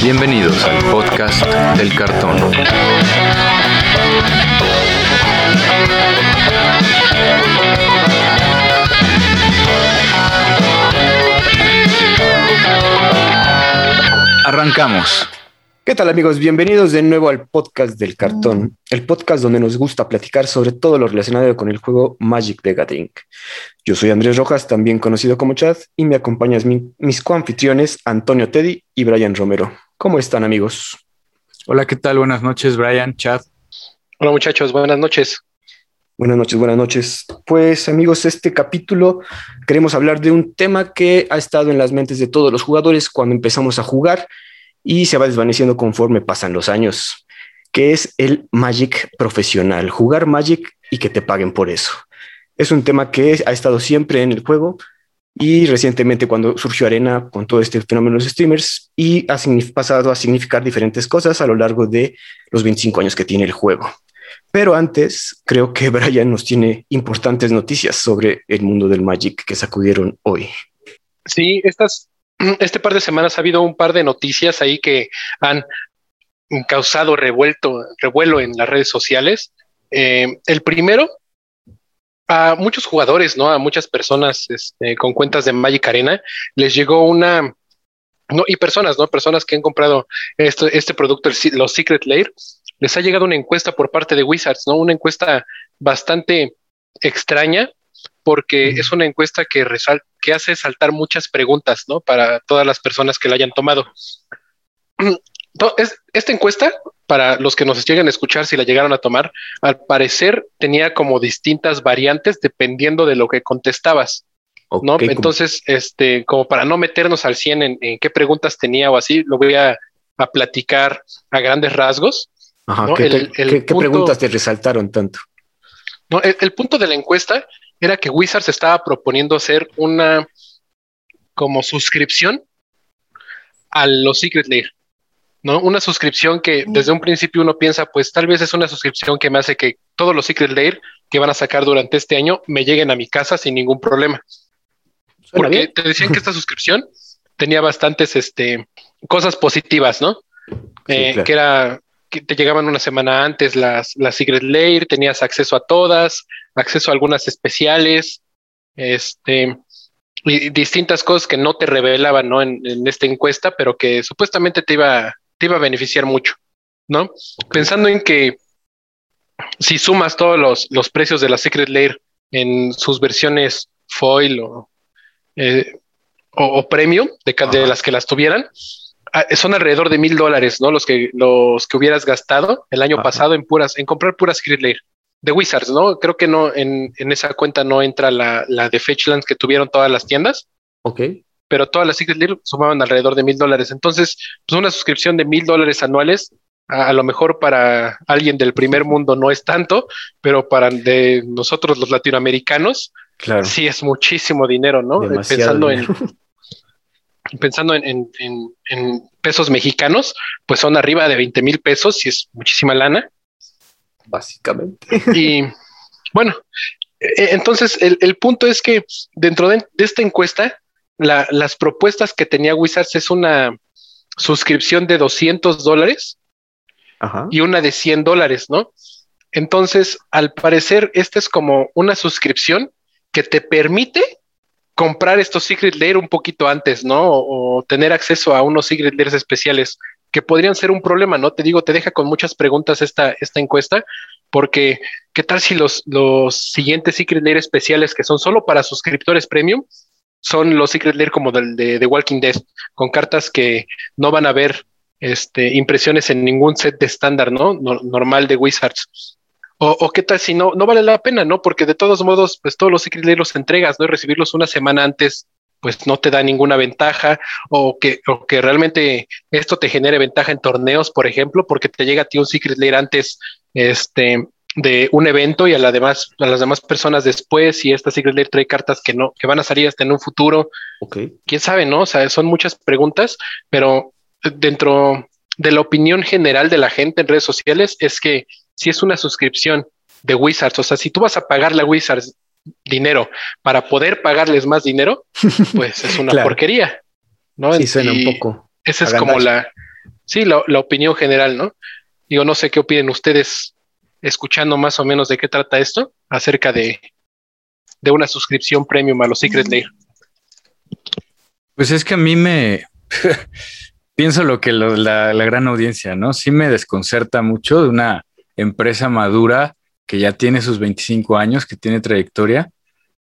Bienvenidos al podcast del cartón. Arrancamos. ¿Qué tal amigos? Bienvenidos de nuevo al podcast del cartón, el podcast donde nos gusta platicar sobre todo lo relacionado con el juego Magic the Gathering. Yo soy Andrés Rojas, también conocido como Chad, y me acompañan mis coanfitriones Antonio Teddy y Brian Romero. ¿Cómo están amigos? Hola, ¿qué tal? Buenas noches, Brian, Chad. Hola muchachos, buenas noches. Buenas noches, buenas noches. Pues amigos, este capítulo queremos hablar de un tema que ha estado en las mentes de todos los jugadores cuando empezamos a jugar y se va desvaneciendo conforme pasan los años, que es el Magic profesional, jugar Magic y que te paguen por eso. Es un tema que ha estado siempre en el juego y recientemente cuando surgió Arena con todo este fenómeno de los streamers y ha pasado a significar diferentes cosas a lo largo de los 25 años que tiene el juego. Pero antes, creo que Brian nos tiene importantes noticias sobre el mundo del Magic que sacudieron hoy. Sí, estas este par de semanas ha habido un par de noticias ahí que han causado revuelto, revuelo en las redes sociales. Eh, el primero, a muchos jugadores, ¿no? A muchas personas este, con cuentas de Magic Arena, les llegó una, no, y personas, ¿no? Personas que han comprado este, este producto, los Secret Lair, les ha llegado una encuesta por parte de Wizards, ¿no? Una encuesta bastante extraña, porque es una encuesta que, que hace saltar muchas preguntas, ¿no? Para todas las personas que la hayan tomado. esta encuesta, para los que nos lleguen a escuchar, si la llegaron a tomar, al parecer tenía como distintas variantes dependiendo de lo que contestabas. ¿no? Entonces, este, como para no meternos al 100 en, qué preguntas tenía o así, lo voy a, platicar a grandes rasgos. ¿qué, preguntas te resaltaron tanto? No, el, punto de la encuesta era que Wizards estaba proponiendo hacer una como suscripción a los Secret Lair, ¿no? Una suscripción que desde un principio uno piensa, pues tal vez es una suscripción que me hace que todos los Secret Lair que van a sacar durante este año me lleguen a mi casa sin ningún problema. Porque te decían que esta suscripción tenía bastantes este, cosas positivas, ¿no? Eh, que era que te llegaban una semana antes las, las Secret Lair, tenías acceso a todas, acceso a algunas especiales, este, y distintas cosas que no te revelaban ¿no? En, esta encuesta, pero que supuestamente te iba, te iba a beneficiar mucho, ¿no? Pensando en que si sumas todos los, los, precios de la Secret Lair en sus versiones foil o, eh, o, premium, de, de, las que las tuvieran, Ah, son alrededor de mil dólares, ¿no? Los que, los que hubieras gastado el año pasado en puras, en comprar puras Secret Lair de Wizards, ¿no? Creo que no, en, esa cuenta no entra la, la, de Fetchlands que tuvieron todas las tiendas. Ok. Pero todas las Secret sumaban alrededor de mil dólares. Entonces, pues una suscripción de mil dólares anuales, a, lo mejor para alguien del primer mundo no es tanto, pero para de nosotros los latinoamericanos, claro. sí es muchísimo dinero, ¿no? Pensando en pensando en, pesos mexicanos, pues son arriba de 20 mil pesos y es muchísima lana. Básicamente. Y bueno, e, entonces el, punto es que dentro de, esta encuesta, las propuestas que tenía Wizards es una suscripción de 200 dólares y una de 100 dólares, ¿no? Entonces, al parecer, esta es como una suscripción que te permite comprar estos Secret Lair un poquito antes, ¿no? O, tener acceso a unos Secret Lairs especiales que podrían ser un problema, ¿no? Te digo, te deja con muchas preguntas esta, esta encuesta, porque ¿qué tal si los, los siguientes Secret Lair especiales que son solo para suscriptores premium son los Secret Lair como del de, Walking Dead, con cartas que no van a ver este, impresiones en ningún set de estándar, ¿no? normal de Wizards. O, qué tal si no, no vale la pena, ¿no? Porque de todos modos, pues todos los Secret los entregas, ¿no? Recibirlos una semana antes, pues no te da ninguna ventaja, o que, o que realmente esto te genere ventaja en torneos, por ejemplo, porque te llega a ti un Secret Lair antes, este, de un evento y a, la demás, a las demás personas después, y esta Secret Lair trae cartas que no, que van a salir hasta en un futuro. Ok. Quién sabe, ¿no? O sea, son muchas preguntas, pero dentro de la opinión general de la gente en redes sociales es que si es una suscripción de Wizards, o sea, si tú vas a pagarle a Wizards dinero para poder pagarles más dinero, pues es una porquería. ¿no? Sí, suena un poco. Esa es como la, sí, la, la opinión general, ¿no? Digo, no sé qué opinen ustedes escuchando más o menos de qué trata esto acerca de, de una suscripción premium a los Secret Lair. Pues es que a mí me pienso lo que la, la, gran audiencia, ¿no? Sí me desconcerta mucho de una empresa madura que ya tiene sus 25 años, que tiene trayectoria,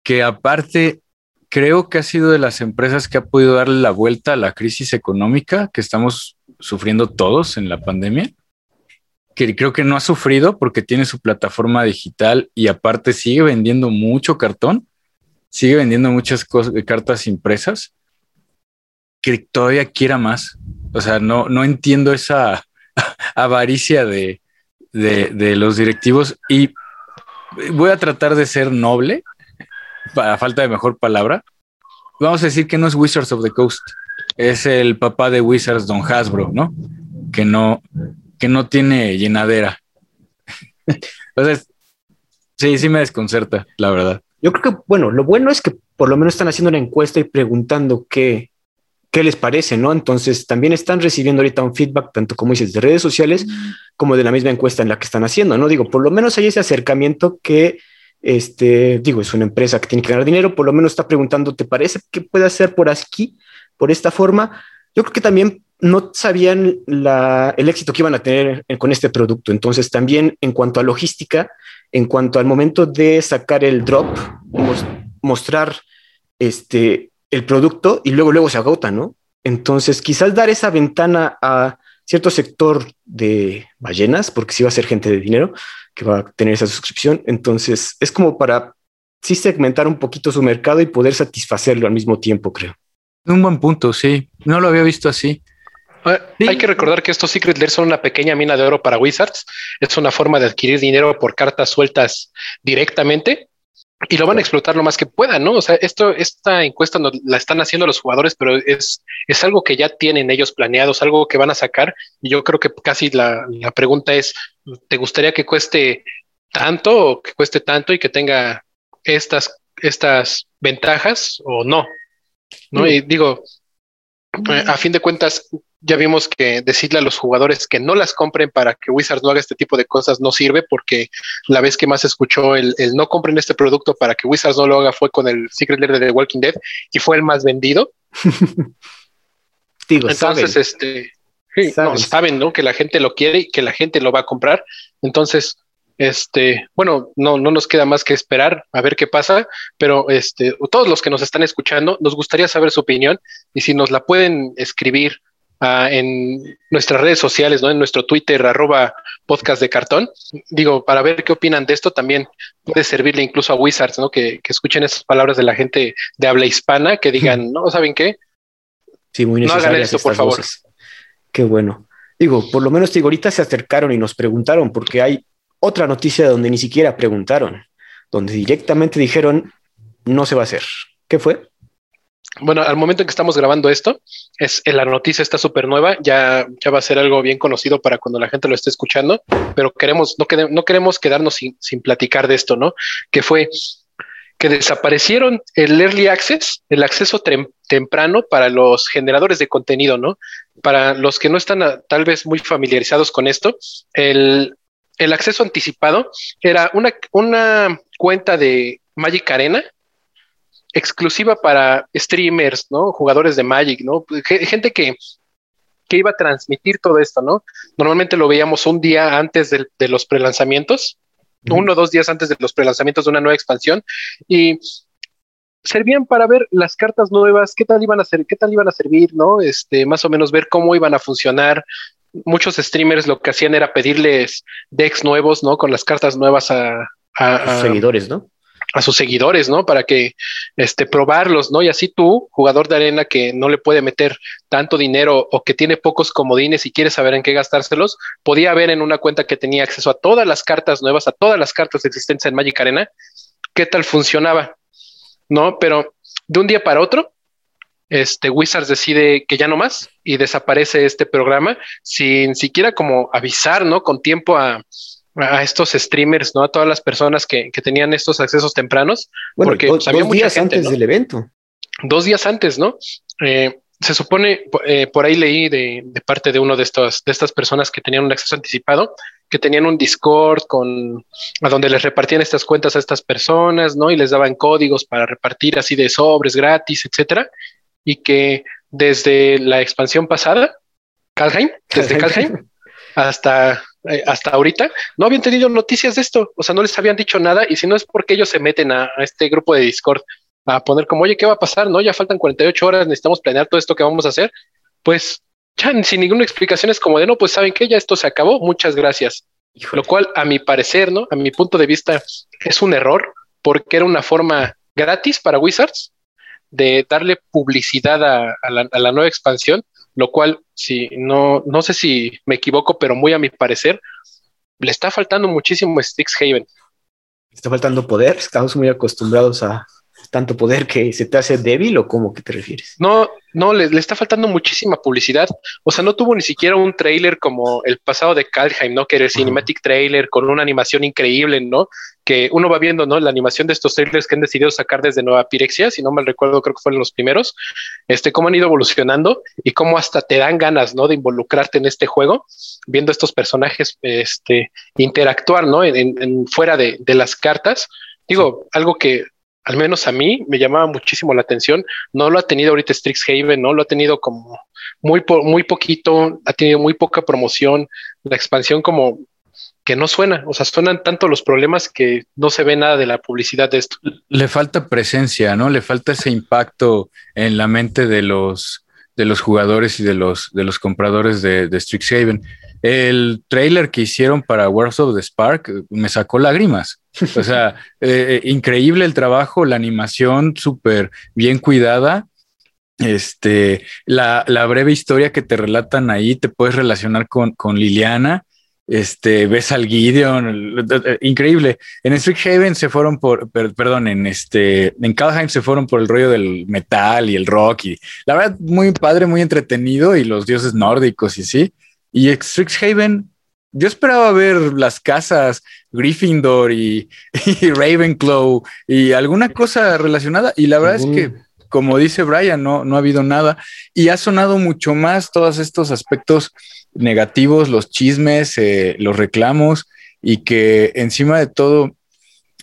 que aparte creo que ha sido de las empresas que ha podido darle la vuelta a la crisis económica que estamos sufriendo todos en la pandemia que creo que no ha sufrido porque tiene su plataforma digital y aparte sigue vendiendo mucho cartón, sigue vendiendo muchas cosas, cartas impresas, que todavía quiera más. O sea, no, no entiendo esa avaricia de, de, de los directivos y voy a tratar de ser noble, para falta de mejor palabra. Vamos a decir que no es Wizards of the Coast, es el papá de Wizards, Don Hasbro, ¿no? Que no, que no tiene llenadera. Entonces, sí, sí me desconcerta, la verdad. Yo creo que, bueno, lo bueno es que por lo menos están haciendo una encuesta y preguntando qué, qué les parece, ¿no? Entonces también están recibiendo ahorita un feedback, tanto como dices, de redes sociales, como de la misma encuesta en la que están haciendo, ¿no? Digo, por lo menos hay ese acercamiento que, este, digo, es una empresa que tiene que ganar dinero, por lo menos está preguntando, ¿te parece que puede hacer por aquí, por esta forma? Yo creo que también no sabían el éxito que iban a tener con este producto. Entonces, también en cuanto a logística, en cuanto al momento de sacar el drop, mostrar este, el producto y luego, luego se agota, ¿no? Entonces, quizás dar esa ventana a cierto sector de ballenas, porque sí va a ser gente de dinero que va a tener esa suscripción. Entonces, es como para sí segmentar un poquito su mercado y poder satisfacerlo al mismo tiempo, creo. Un buen punto, sí. No lo había visto así. Ah, hay que recordar que estos Secret Lair son una pequeña mina de oro para Wizards. Es una forma de adquirir dinero por cartas sueltas directamente y lo van a explotar lo más que puedan, ¿no? O sea, esto, esta encuesta no, la están haciendo los jugadores, pero es, es algo que ya tienen ellos planeados, algo que van a sacar. Y yo creo que casi la, la pregunta es, ¿te gustaría que cueste tanto o que cueste tanto y que tenga estas, estas ventajas o no? ¿No? Mm. Y digo, eh, a fin de cuentas, ya vimos que decirle a los jugadores que no las compren para que Wizards no haga este tipo de cosas no sirve porque la vez que más escuchó el, no compren este producto para que Wizards no lo haga fue con el Secret Lair de The Walking Dead y fue el más vendido. Digo, Entonces, este, saben, ¿no? Que la gente lo quiere y que la gente lo va a comprar. Entonces, este, bueno, no, no nos queda más que esperar a ver qué pasa, pero este, todos los que nos están escuchando, nos gustaría saber su opinión y si nos la pueden escribir uh, en nuestras redes sociales, ¿no? En nuestro Twitter, arroba podcast de cartón. Digo, para ver qué opinan de esto, también puede servirle incluso a Wizards, ¿no? Que, que escuchen esas palabras de la gente de habla hispana, que digan, ¿no? ¿Saben qué? Sí, muy No hagan esto, por favor. Voces. Qué bueno. Digo, por lo menos digo, ahorita se acercaron y nos preguntaron, porque hay otra noticia donde ni siquiera preguntaron, donde directamente dijeron, no se va a hacer. ¿Qué fue? Bueno, al momento en que estamos grabando esto, es la noticia está súper nueva, ya, ya va a ser algo bien conocido para cuando la gente lo esté escuchando, pero queremos, no, no queremos quedarnos sin, sin platicar de esto, ¿no? Que fue que desaparecieron el early access, el acceso tem temprano para los generadores de contenido, ¿no? Para los que no están a, tal vez muy familiarizados con esto, el, el acceso anticipado era una, una cuenta de Magic Arena exclusiva para streamers, ¿no? Jugadores de Magic, ¿no? Gente que, que iba a transmitir todo esto, ¿no? Normalmente lo veíamos un día antes de, de los prelanzamientos, uno o dos días antes de los prelanzamientos de una nueva expansión y servían para ver las cartas nuevas, qué tal iban a ser, qué tal iban a servir, ¿no? Este, más o menos ver cómo iban a funcionar. Muchos streamers lo que hacían era pedirles decks nuevos, ¿no? Con las cartas nuevas a, a, a seguidores, ¿no? a sus seguidores, ¿no? Para que este probarlos, ¿no? Y así tú, jugador de arena que no le puede meter tanto dinero o que tiene pocos comodines y quiere saber en qué gastárselos, podía ver en una cuenta que tenía acceso a todas las cartas nuevas, a todas las cartas existentes en Magic Arena, qué tal funcionaba, ¿no? Pero de un día para otro, este Wizards decide que ya no más y desaparece este programa sin siquiera como avisar, ¿no? Con tiempo a, a estos streamers, ¿no? A todas las personas que, que tenían estos accesos tempranos. Bueno, porque dos, había dos días gente, antes ¿no? del evento. Dos días antes, ¿no? Eh, se supone, eh, por ahí leí de, parte de uno de estos, de estas personas que tenían un acceso anticipado, que tenían un Discord con a donde les repartían estas cuentas a estas personas, ¿no? Y les daban códigos para repartir así de sobres gratis, etcétera. Y que desde la expansión pasada, Kalheim, desde Kalheim hasta, eh, hasta ahorita, no habían tenido noticias de esto. O sea, no les habían dicho nada. Y si no es porque ellos se meten a este grupo de Discord a poner como, oye, ¿qué va a pasar? No, ya faltan 48 horas, necesitamos planear todo esto que vamos a hacer. Pues ya sin ninguna explicación es como de, no, pues saben que ya esto se acabó, muchas gracias. Lo cual, a mi parecer, ¿no? A mi punto de vista, es un error porque era una forma gratis para Wizards de darle publicidad a, la, la, nueva expansión, lo cual, si no, no sé si me equivoco, pero muy a mi parecer, le está faltando muchísimo Strixhaven. Está faltando poder, estamos muy acostumbrados a, tanto poder que se te hace débil o cómo que te refieres? No, no, le, está faltando muchísima publicidad. O sea, no tuvo ni siquiera un trailer como el pasado de Kalheim, ¿no? Que era el cinematic trailer con una animación increíble, ¿no? Que uno va viendo, ¿no? La animación de estos trailers que han decidido sacar desde Nueva Pirexia, si no mal recuerdo, creo que fueron los primeros, este, cómo han ido evolucionando y cómo hasta te dan ganas, ¿no? De involucrarte en este juego, viendo estos personajes, este, interactuar, ¿no? En, fuera de, de las cartas. Digo, algo que al menos a mí me llamaba muchísimo la atención. No lo ha tenido ahorita Strixhaven, no lo ha tenido como muy, muy poquito, ha tenido muy poca promoción. La expansión como que no suena, o sea, suenan tanto los problemas que no se ve nada de la publicidad de esto. Le falta presencia, ¿no? Le falta ese impacto en la mente de los, de los jugadores y de los, de los compradores de, de Strixhaven. El trailer que hicieron para World of the Spark me sacó lágrimas. O sea, eh, eh, increíble el trabajo, la animación súper bien cuidada. Este, la, breve historia que te relatan ahí, te puedes relacionar con, Liliana. Este, ves al Gideon, increíble. En Strixhaven se fueron por, perdón, en este, en Kalheim se fueron por el rollo del metal y el rock y la verdad muy padre, muy entretenido y los dioses nórdicos y sí. Y Strixhaven, yo esperaba ver las casas Gryffindor y, Ravenclaw y alguna cosa relacionada. Y la verdad es que, como dice Brian, no, no ha habido nada. Y ha sonado mucho más todos estos aspectos negativos, los chismes, eh, los reclamos y que encima de todo,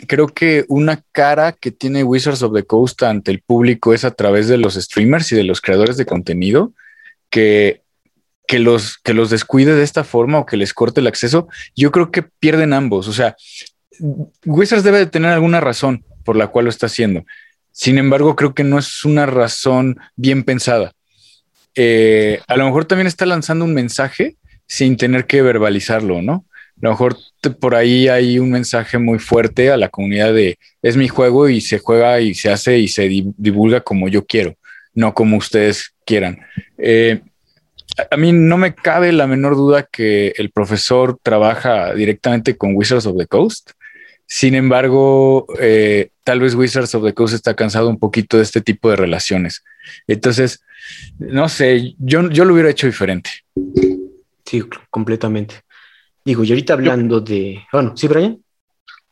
creo que una cara que tiene Wizards of the Coast ante el público es a través de los streamers y de los creadores de contenido que que los, que los descuide de esta forma o que les corte el acceso, yo creo que pierden ambos. O sea, Wizards debe de tener alguna razón por la cual lo está haciendo. Sin embargo, creo que no es una razón bien pensada. Eh, a lo mejor también está lanzando un mensaje sin tener que verbalizarlo, ¿no? A lo mejor por ahí hay un mensaje muy fuerte a la comunidad de es mi juego y se juega y se hace y se divulga como yo quiero, no como ustedes quieran. Eh, a mí no me cabe la menor duda que el profesor trabaja directamente con Wizards of the Coast. Sin embargo, eh, tal vez Wizards of the Coast está cansado un poquito de este tipo de relaciones. Entonces, no sé, yo, yo lo hubiera hecho diferente. Sí, completamente. Digo, y ahorita hablando de. Bueno, ¿sí, Brian?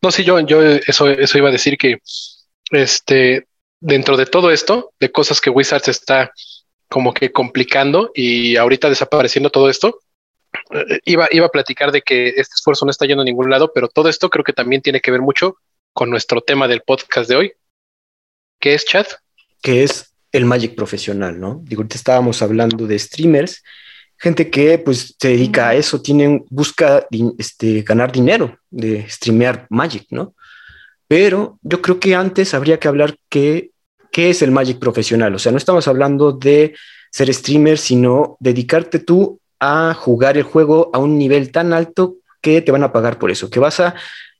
No, sí, yo, yo eso, eso iba a decir que este, dentro de todo esto, de cosas que Wizards está como que complicando y ahorita desapareciendo todo esto. Eh, iba, iba a platicar de que este esfuerzo no está yendo a ningún lado, pero todo esto creo que también tiene que ver mucho con nuestro tema del podcast de hoy, que es chat. Que es el Magic profesional, ¿no? Digo, ahorita estábamos hablando de streamers, gente que pues se dedica a eso, tienen, busca este, ganar dinero de streamear Magic, ¿no? Pero yo creo que antes habría que hablar que ¿qué es el Magic profesional? O sea, no estamos hablando de ser streamer, sino dedicarte tú a jugar el juego a un nivel tan alto que te van a pagar por eso, que vas a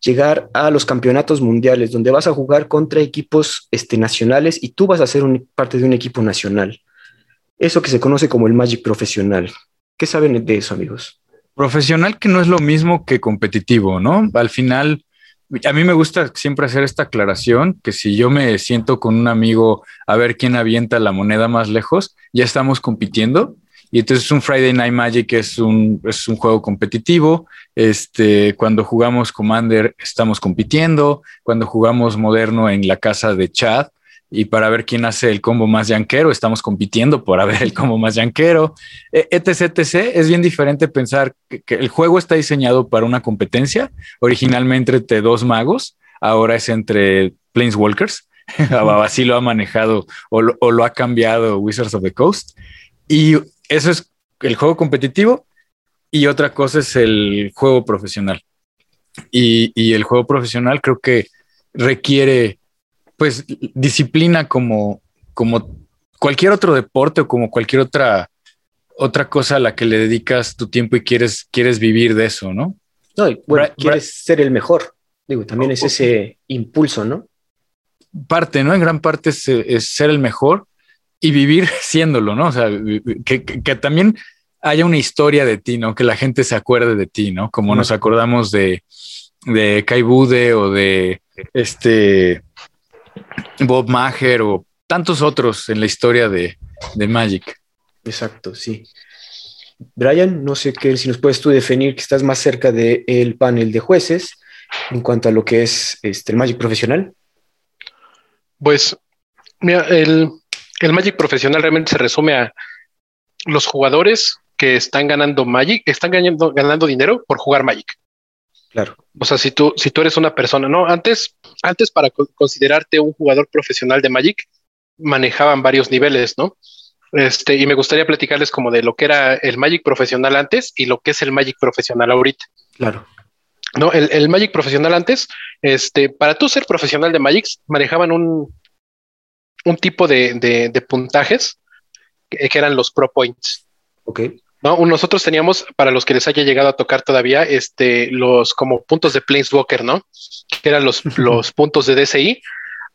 llegar a los campeonatos mundiales, donde vas a jugar contra equipos este, nacionales y tú vas a ser parte de un equipo nacional. Eso que se conoce como el Magic profesional. ¿Qué saben de eso, amigos? Profesional que no es lo mismo que competitivo, ¿no? Al final, a mí me gusta siempre hacer esta aclaración, que si yo me siento con un amigo a ver quién avienta la moneda más lejos, ya estamos compitiendo. Y entonces un Friday Night Magic es un, es un juego competitivo. Este, cuando jugamos Commander estamos compitiendo. Cuando jugamos Moderno en la casa de Chad, y para ver quién hace el combo más yanquero. Estamos compitiendo por ver el combo más yanquero, e, etc, etc. Es bien diferente pensar que, el juego está diseñado para una competencia, originalmente entre dos magos, ahora es entre Planeswalkers. Así lo ha manejado o lo, ha cambiado Wizards of the Coast. Y eso es el juego competitivo y otra cosa es el juego profesional. Y, y el juego profesional creo que requiere pues disciplina como, como cualquier otro deporte o como cualquier otra, otra cosa a la que le dedicas tu tiempo y quieres, quieres vivir de eso, ¿no? No, bueno, quieres ser el mejor. Digo, también es ese impulso, ¿no? Parte, ¿no? En gran parte es, ser el mejor y vivir siéndolo, ¿no? O sea, que, que, también haya una historia de ti, ¿no? Que la gente se acuerde de ti, ¿no? Como nos acordamos de, de Kai Bude o de este Bob Maher o tantos otros en la historia de, Magic. Exacto, sí. Brian, no sé qué, si nos puedes tú definir que estás más cerca del panel de jueces en cuanto a lo que es este, el Magic profesional. Pues, mira, el, Magic profesional realmente se resume a los jugadores que están ganando Magic, están ganando, ganando dinero por jugar Magic. Claro. O sea, si tú, si tú eres una persona, no, antes, antes para considerarte un jugador profesional de Magic, manejaban varios niveles, ¿no? Este, y me gustaría platicarles como de lo que era el Magic profesional antes y lo que es el Magic profesional ahorita. Claro. No, el, Magic profesional antes, este, para tú ser profesional de Magic, manejaban un, un tipo de, de, puntajes que, que, eran los Pro Points. Ok. ¿No? Nosotros teníamos, para los que les haya llegado a tocar todavía, este, los como puntos de Planeswalker, ¿no? Que eran los, los puntos de DCI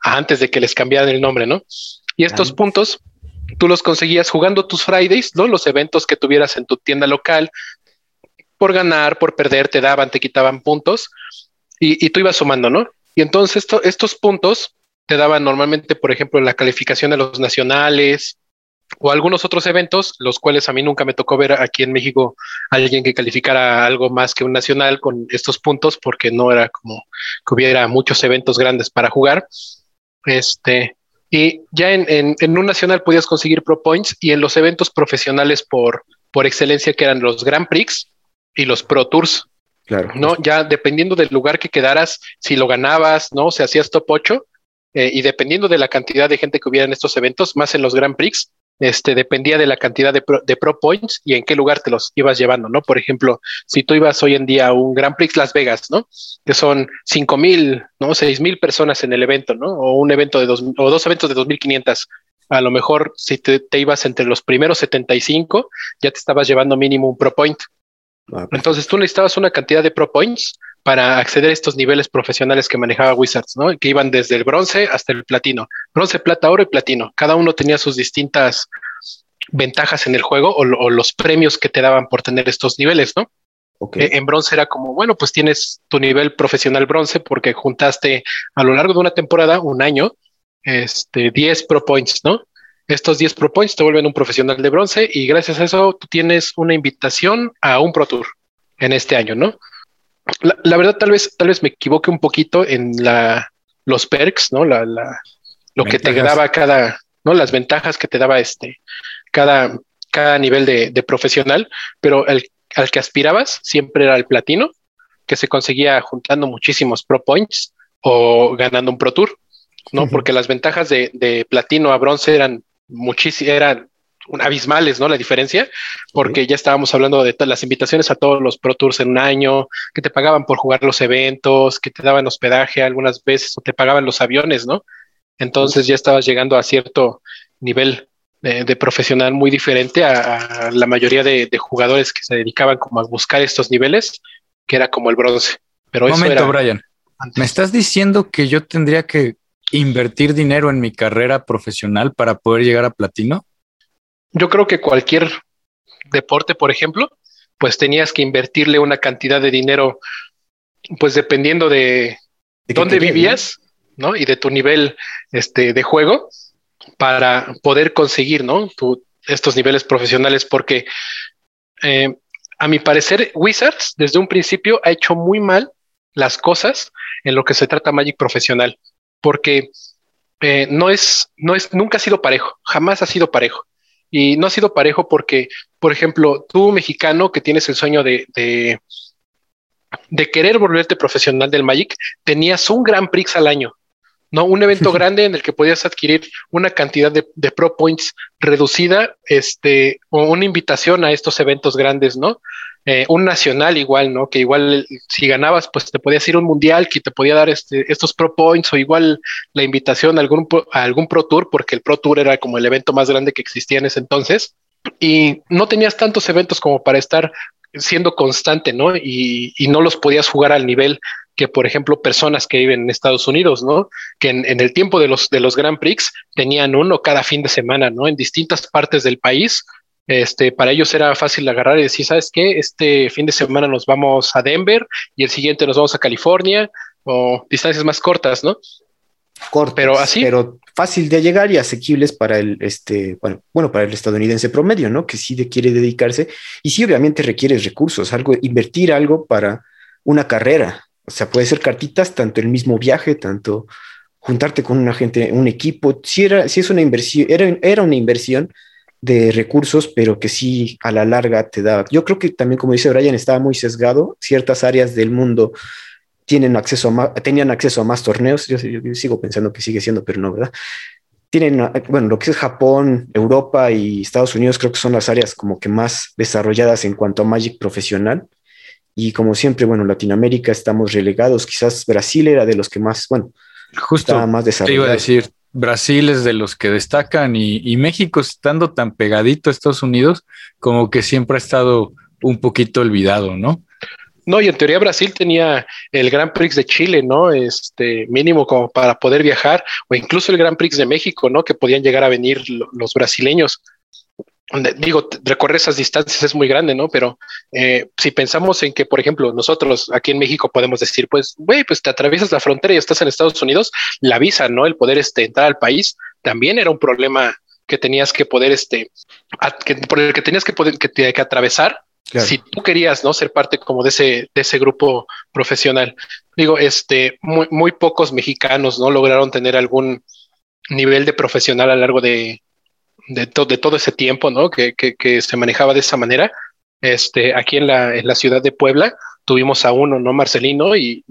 antes de que les cambiaran el nombre, ¿no? Y estos puntos tú los conseguías jugando tus Fridays, ¿no? Los eventos que tuvieras en tu tienda local, por ganar, por perder, te daban, te quitaban puntos y, tú ibas sumando, ¿no? Y entonces estos puntos te daban normalmente, por ejemplo, la calificación de los nacionales, o algunos otros eventos, los cuales a mí nunca me tocó ver aquí en México alguien que calificara algo más que un nacional con estos puntos, porque no era como que hubiera muchos eventos grandes para jugar. Este, y ya en, un nacional podías conseguir Pro Points y en los eventos profesionales por, por excelencia, que eran los Grand Prix y los Pro Tours. Claro. ¿no? Ya dependiendo del lugar que quedaras, si lo ganabas, ¿no? Si hacías top 8, eh, y dependiendo de la cantidad de gente que hubiera en estos eventos, más en los Grand Prix, este, dependía de la cantidad de pro, points y en qué lugar te los ibas llevando, ¿no? Por ejemplo, si tú ibas hoy en día a un Grand Prix Las Vegas, ¿no? Que son cinco mil, ¿no? Seis mil personas en el evento, ¿no? O un evento de dos, o dos eventos de 2.500. A lo mejor si te, te, ibas entre los primeros 75, ya te estabas llevando mínimo un pro point. Ah, Entonces tú necesitabas una cantidad de pro points para acceder a estos niveles profesionales que manejaba Wizards, ¿no? Que iban desde el bronce hasta el platino. Bronce, plata, oro y platino. Cada uno tenía sus distintas ventajas en el juego o, los premios que te daban por tener estos niveles, ¿no? Okay. E, en bronce era como, bueno, pues tienes tu nivel profesional bronce porque juntaste a lo largo de una temporada, un año, este, 10 Pro Points, ¿no? Estos 10 Pro Points te vuelven un profesional de bronce y gracias a eso tú tienes una invitación a un Pro Tour en este año, ¿no? La, verdad, tal vez, tal vez me equivoque un poquito en la, los perks, ¿no? La, la lo que te daba cada, ¿no? Las ventajas que te daba este, cada, cada nivel de, de profesional, pero el, al que aspirabas siempre era el platino, que se conseguía juntando muchísimos pro points o ganando un pro tour, ¿no? Porque las ventajas de, de platino a bronce eran muchísimas, eran abismales, ¿no? La diferencia, porque ya estábamos hablando de las invitaciones a todos los Pro Tours en un año, que te pagaban por jugar los eventos, que te daban hospedaje algunas veces o te pagaban los aviones, ¿no? Entonces ya estabas llegando a cierto nivel de, profesional muy diferente a, la mayoría de, jugadores que se dedicaban como a buscar estos niveles, que era como el bronce. Pero Momento, Brian. ¿Me estás diciendo que yo tendría que invertir dinero en mi carrera profesional para poder llegar a platino? Yo creo que cualquier deporte, por ejemplo, pues tenías que invertirle una cantidad de dinero, pues dependiendo de, dónde vivías, ¿no? Y de tu nivel este, de juego para poder conseguir, ¿no? estos niveles profesionales, porque eh, a mi parecer, Wizards desde un principio ha hecho muy mal las cosas en lo que se trata Magic profesional, porque eh, no es, no es, nunca ha sido parejo, jamás ha sido parejo. Y no ha sido parejo porque, por ejemplo, tú mexicano que tienes el sueño de, de, querer volverte profesional del Magic, tenías un Grand Prix al año, ¿no? Un evento grande en el que podías adquirir una cantidad de, de, Pro Points reducida, este, o una invitación a estos eventos grandes, ¿no? Eh, un nacional igual, ¿no? Que igual si ganabas, pues te podías ir a un mundial que te podía dar este, estos Pro Points o igual la invitación a algún, a algún Pro Tour, porque el Pro Tour era como el evento más grande que existía en ese entonces. Y no tenías tantos eventos como para estar siendo constante, ¿no? Y, y no los podías jugar al nivel que, por ejemplo, personas que viven en Estados Unidos, ¿no? Que en, en, el tiempo de los, de los Grand Prix tenían uno cada fin de semana, ¿no? En distintas partes del país este, para ellos era fácil agarrar y decir, ¿sabes qué? Este fin de semana nos vamos a Denver y el siguiente nos vamos a California o distancias más cortas, ¿no? Cortas, pero así. Pero fácil de llegar y asequibles para el, este, bueno, bueno, para el estadounidense promedio, ¿no? Que sí quiere dedicarse y sí obviamente requiere recursos, algo, invertir algo para una carrera. O sea, puede ser cartitas, tanto el mismo viaje, tanto juntarte con una gente, un equipo. Si, era, si es una inversión, era, era una inversión de recursos, pero que sí a la larga te da. Yo creo que también, como dice Brian, estaba muy sesgado. Ciertas áreas del mundo tienen acceso a más, tenían acceso a más torneos. Yo, sigo pensando que sigue siendo, pero no, ¿verdad? Tienen, bueno, lo que es Japón, Europa y Estados Unidos, creo que son las áreas como que más desarrolladas en cuanto a Magic profesional. Y como siempre, bueno, Latinoamérica estamos relegados. Quizás Brasil era de los que más, bueno, justo más desarrollado. Te iba a decir, Brasil es de los que destacan y, México estando tan pegadito a Estados Unidos, como que siempre ha estado un poquito olvidado, ¿no? No, y en teoría Brasil tenía el Grand Prix de Chile, ¿no? Este mínimo como para poder viajar, o incluso el Grand Prix de México, ¿no? Que podían llegar a venir los brasileños digo, recorrer esas distancias es muy grande, ¿no? Pero eh, si pensamos en que, por ejemplo, nosotros aquí en México podemos decir, pues, güey, pues te atraviesas la frontera y estás en Estados Unidos, la visa, ¿no? El poder este, entrar al país también era un problema que tenías que poder, este, por el que tenías que poder, que, que atravesar. Si tú querías, ¿no? Ser parte como de ese, de ese grupo profesional. Digo, este, muy, muy pocos mexicanos, ¿no? Lograron tener algún nivel de profesional a lo largo de, de, todo ese tiempo, ¿no? Que, que, se manejaba de esa manera. Este, aquí en la, en la ciudad de Puebla tuvimos a uno, ¿no? Marcelino, y,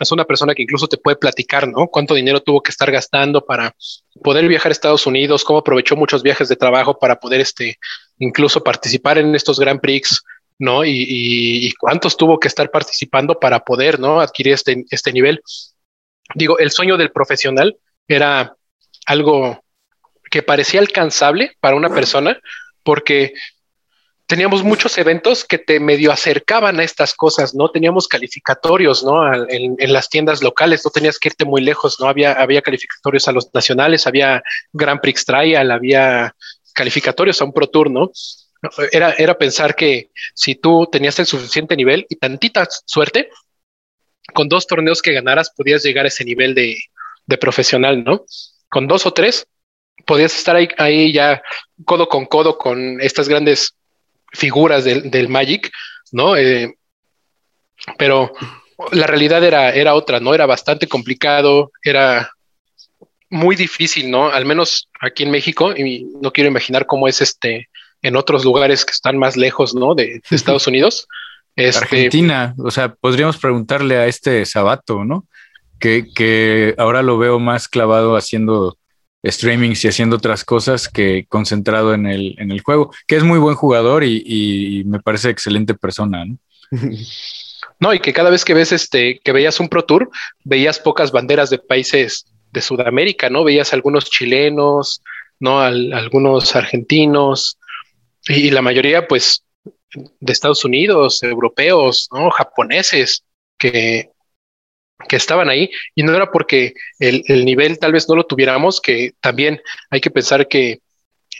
es una persona que incluso te puede platicar, ¿no? Cuánto dinero tuvo que estar gastando para poder viajar a Estados Unidos, cómo aprovechó muchos viajes de trabajo para poder, este, incluso participar en estos Grand Prix, ¿no? Y, y, cuántos tuvo que estar participando para poder, ¿no? Adquirir este, este nivel. Digo, el sueño del profesional era algo que parecía alcanzable para una persona, porque teníamos muchos eventos que te medio acercaban a estas cosas, ¿no? Teníamos calificatorios, ¿no? En, las tiendas locales, no tenías que irte muy lejos, ¿no? Había, había calificatorios a los nacionales, había Grand Prix Trial, había calificatorios a un Pro Tour, ¿no? Era, era pensar que si tú tenías el suficiente nivel y tantita suerte, con dos torneos que ganaras podías llegar a ese nivel de, de profesional, ¿no? Con dos o tres podías estar ahí, ahí ya codo con codo con estas grandes figuras del, del Magic, ¿no? Eh, pero la realidad era, era otra, ¿no? Era bastante complicado, era muy difícil, ¿no? Al menos aquí en México, y no quiero imaginar cómo es este en otros lugares que están más lejos, ¿no? De, Estados Unidos. Este, Argentina, o sea, podríamos preguntarle a este Sabato, ¿no? Que, que ahora lo veo más clavado haciendo streamings y haciendo otras cosas que concentrado en el, en el juego, que es muy buen jugador y, me parece excelente persona, ¿no? No, y que cada vez que ves este, que veías un Pro Tour, veías pocas banderas de países de Sudamérica, ¿no? Veías algunos chilenos, ¿no? algunos argentinos, y, la mayoría, pues, de Estados Unidos, europeos, ¿no? Japoneses, que, que estaban ahí y no era porque el, nivel tal vez no lo tuviéramos, que también hay que pensar que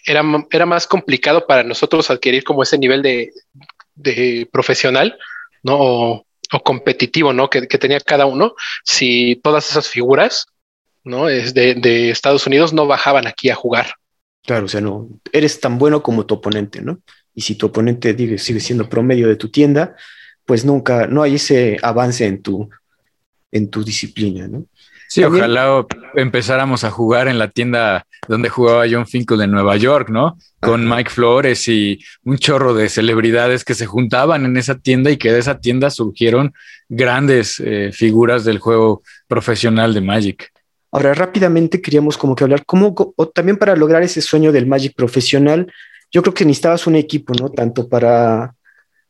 era, era más complicado para nosotros adquirir como ese nivel de, profesional, ¿no? O, competitivo, ¿no? Que, tenía cada uno, si todas esas figuras, ¿no? Es de, de, Estados Unidos no bajaban aquí a jugar. Claro, o sea, no, eres tan bueno como tu oponente, ¿no? Y si tu oponente sigue siendo promedio de tu tienda, pues nunca, no hay ese avance en tu en tu disciplina, ¿no? Sí, ojalá empezáramos a jugar en la tienda donde jugaba John Finkel de Nueva York, ¿no? Con Mike Flores y un chorro de celebridades que se juntaban en esa tienda y que de esa tienda surgieron grandes eh, figuras del juego profesional de Magic. Ahora, rápidamente queríamos como que hablar cómo, o también para lograr ese sueño del Magic profesional, yo creo que necesitabas un equipo, ¿no? Tanto para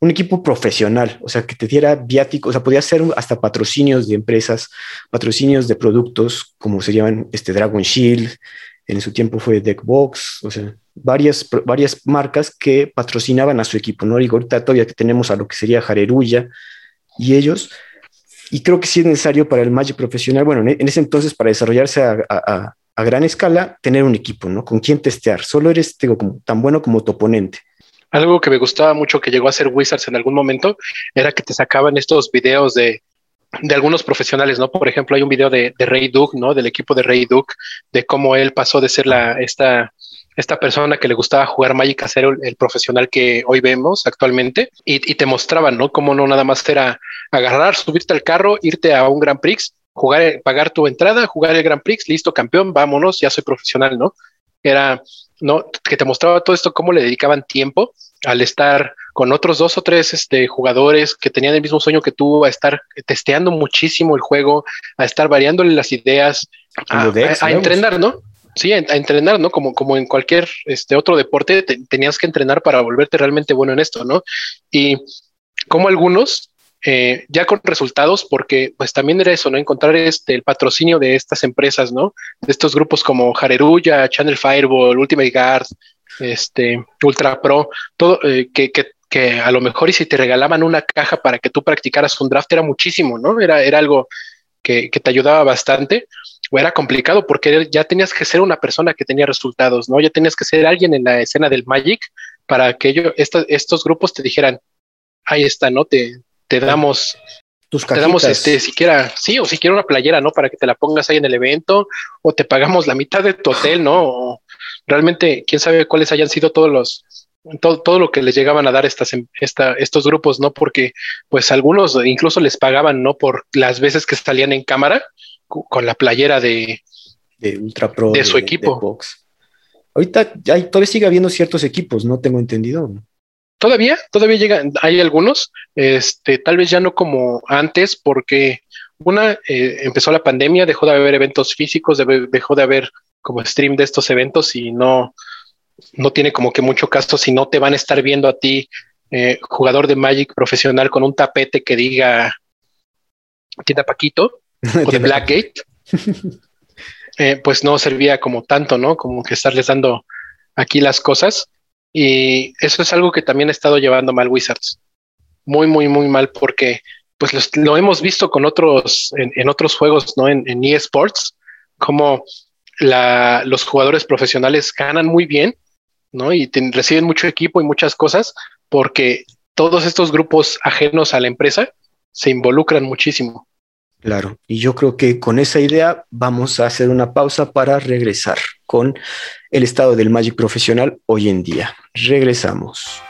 un equipo profesional, o sea, que te diera viático, o sea, podía ser hasta patrocinios de empresas, patrocinios de productos, como se llaman este Dragon Shield, en su tiempo fue Deckbox, o sea, varias, varias marcas que patrocinaban a su equipo, ¿no? Y ahorita todavía tenemos a lo que sería Jarerulla y ellos, y creo que sí es necesario para el Magic profesional, bueno, en ese entonces para desarrollarse a, gran escala, tener un equipo, ¿no? Con quién testear, solo eres como, tan bueno como tu oponente. Algo que me gustaba mucho que llegó a ser Wizards en algún momento era que te sacaban estos videos de, de algunos profesionales, ¿no? Por ejemplo, hay un video de, Ray Duke, ¿no? Del equipo de Ray Duke, de cómo él pasó de ser la, esta, esta persona que le gustaba jugar Magic a ser el, profesional que hoy vemos actualmente y, y, te mostraban, ¿no? Cómo no nada más era agarrar, subirte al carro, irte a un Grand Prix, jugar, pagar tu entrada, jugar el Grand Prix, listo, campeón, vámonos, ya soy profesional, ¿no? Era ¿no? Que te mostraba todo esto, cómo le dedicaban tiempo al estar con otros dos o tres este, jugadores que tenían el mismo sueño que tú, a estar testeando muchísimo el juego, a estar variándole las ideas, a, entrenar, ¿no? Sí, a, entrenar, ¿no? Como, como en cualquier este, otro deporte, tenías que entrenar para volverte realmente bueno en esto, ¿no? Y como algunos eh, ya con resultados, porque pues también era eso, ¿no? Encontrar este, el patrocinio de estas empresas, ¿no? De estos grupos como Jareruya, Channel Fireball, Ultimate Guard, este, Ultra Pro, todo, eh, que, que, que, a lo mejor y si te regalaban una caja para que tú practicaras un draft era muchísimo, ¿no? Era, era algo que, que te ayudaba bastante o era complicado porque ya tenías que ser una persona que tenía resultados, ¿no? Ya tenías que ser alguien en la escena del Magic para que ellos, estos grupos te dijeran, ahí está, ¿no? Te, te damos tus te damos este siquiera sí o siquiera una playera no para que te la pongas ahí en el evento o te pagamos la mitad de tu hotel no o realmente quién sabe cuáles hayan sido todos los todo, todo lo que les llegaban a dar estas em, esta, estos grupos no porque pues algunos incluso les pagaban no por las veces que salían en cámara con la playera de de Ultra Pro de, su equipo. Ahorita ya, todavía sigue habiendo ciertos equipos no tengo entendido Todavía, todavía llegan, hay algunos, este, tal vez ya no como antes, porque una, eh, empezó la pandemia, dejó de haber eventos físicos, dejó de haber como stream de estos eventos y no, no tiene como que mucho caso si no te van a estar viendo a ti, eh, jugador de Magic profesional con un tapete que diga tienda Paquito o de Blackgate, eh, pues no servía como tanto, ¿no? Como que estarles dando aquí las cosas. Y eso es algo que también ha estado llevando mal Wizards. Muy, muy, muy mal porque pues lo hemos visto con otros, en, otros juegos, ¿no? En, en eSports, como la, los jugadores profesionales ganan muy bien, ¿no? Y reciben mucho equipo y muchas cosas porque todos estos grupos ajenos a la empresa se involucran muchísimo. Claro, y yo creo que con esa idea vamos a hacer una pausa para regresar con el estado del Magic profesional hoy en día. Regresamos.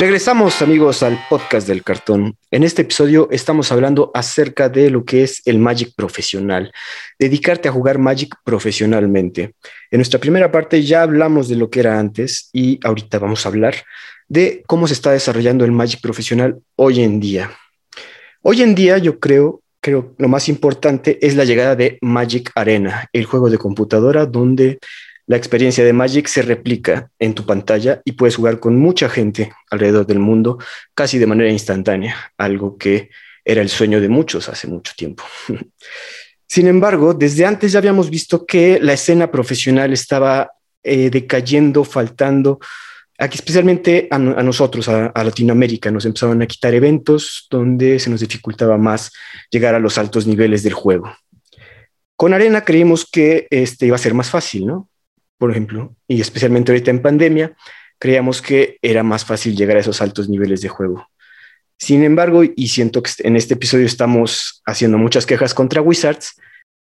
Regresamos amigos al podcast del cartón. En este episodio estamos hablando acerca de lo que es el Magic profesional, dedicarte a jugar Magic profesionalmente. En nuestra primera parte ya hablamos de lo que era antes y ahorita vamos a hablar de cómo se está desarrollando el Magic profesional hoy en día. Hoy en día yo creo, creo lo más importante es la llegada de Magic Arena, el juego de computadora donde la experiencia de Magic se replica en tu pantalla y puedes jugar con mucha gente alrededor del mundo casi de manera instantánea, algo que era el sueño de muchos hace mucho tiempo. Sin embargo, desde antes ya habíamos visto que la escena profesional estaba eh, decayendo, faltando. Aquí especialmente a, nosotros, a, Latinoamérica, nos empezaron a quitar eventos donde se nos dificultaba más llegar a los altos niveles del juego. Con Arena creímos que este iba a ser más fácil, ¿no? Por ejemplo, y especialmente ahorita en pandemia, creíamos que era más fácil llegar a esos altos niveles de juego. Sin embargo, y siento que en este episodio estamos haciendo muchas quejas contra Wizards,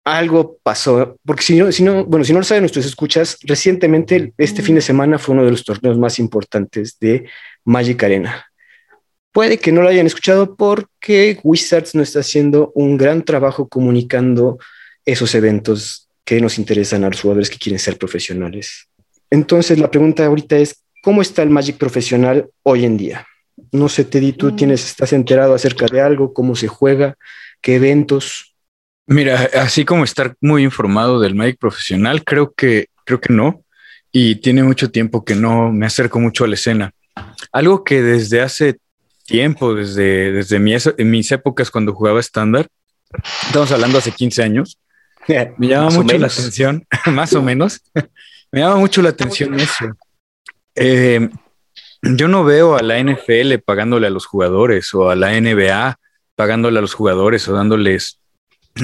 algo pasó, porque si no, si no, bueno, si no lo saben nuestros escuchas, recientemente este fin de semana fue uno de los torneos más importantes de Magic Arena. Puede que no lo hayan escuchado porque Wizards no está haciendo un gran trabajo comunicando esos eventos que nos interesan a los jugadores que quieren ser profesionales. Entonces, la pregunta ahorita es, ¿cómo está el Magic profesional hoy en día? No sé, Teddy, ¿tú mm. tienes, estás enterado acerca de algo? ¿Cómo se juega? ¿Qué eventos? Mira, así como estar muy informado del Magic profesional, creo que, creo que no. Y tiene mucho tiempo que no me acerco mucho a la escena. Algo que desde hace tiempo, desde, desde en mis épocas cuando jugaba estándar, estamos hablando hace 15 años, me llama mucho la atención, más o menos, me llama mucho la atención eso. Eh, yo no veo a la NFL pagándole a los jugadores o a la NBA pagándole a los jugadores o dándoles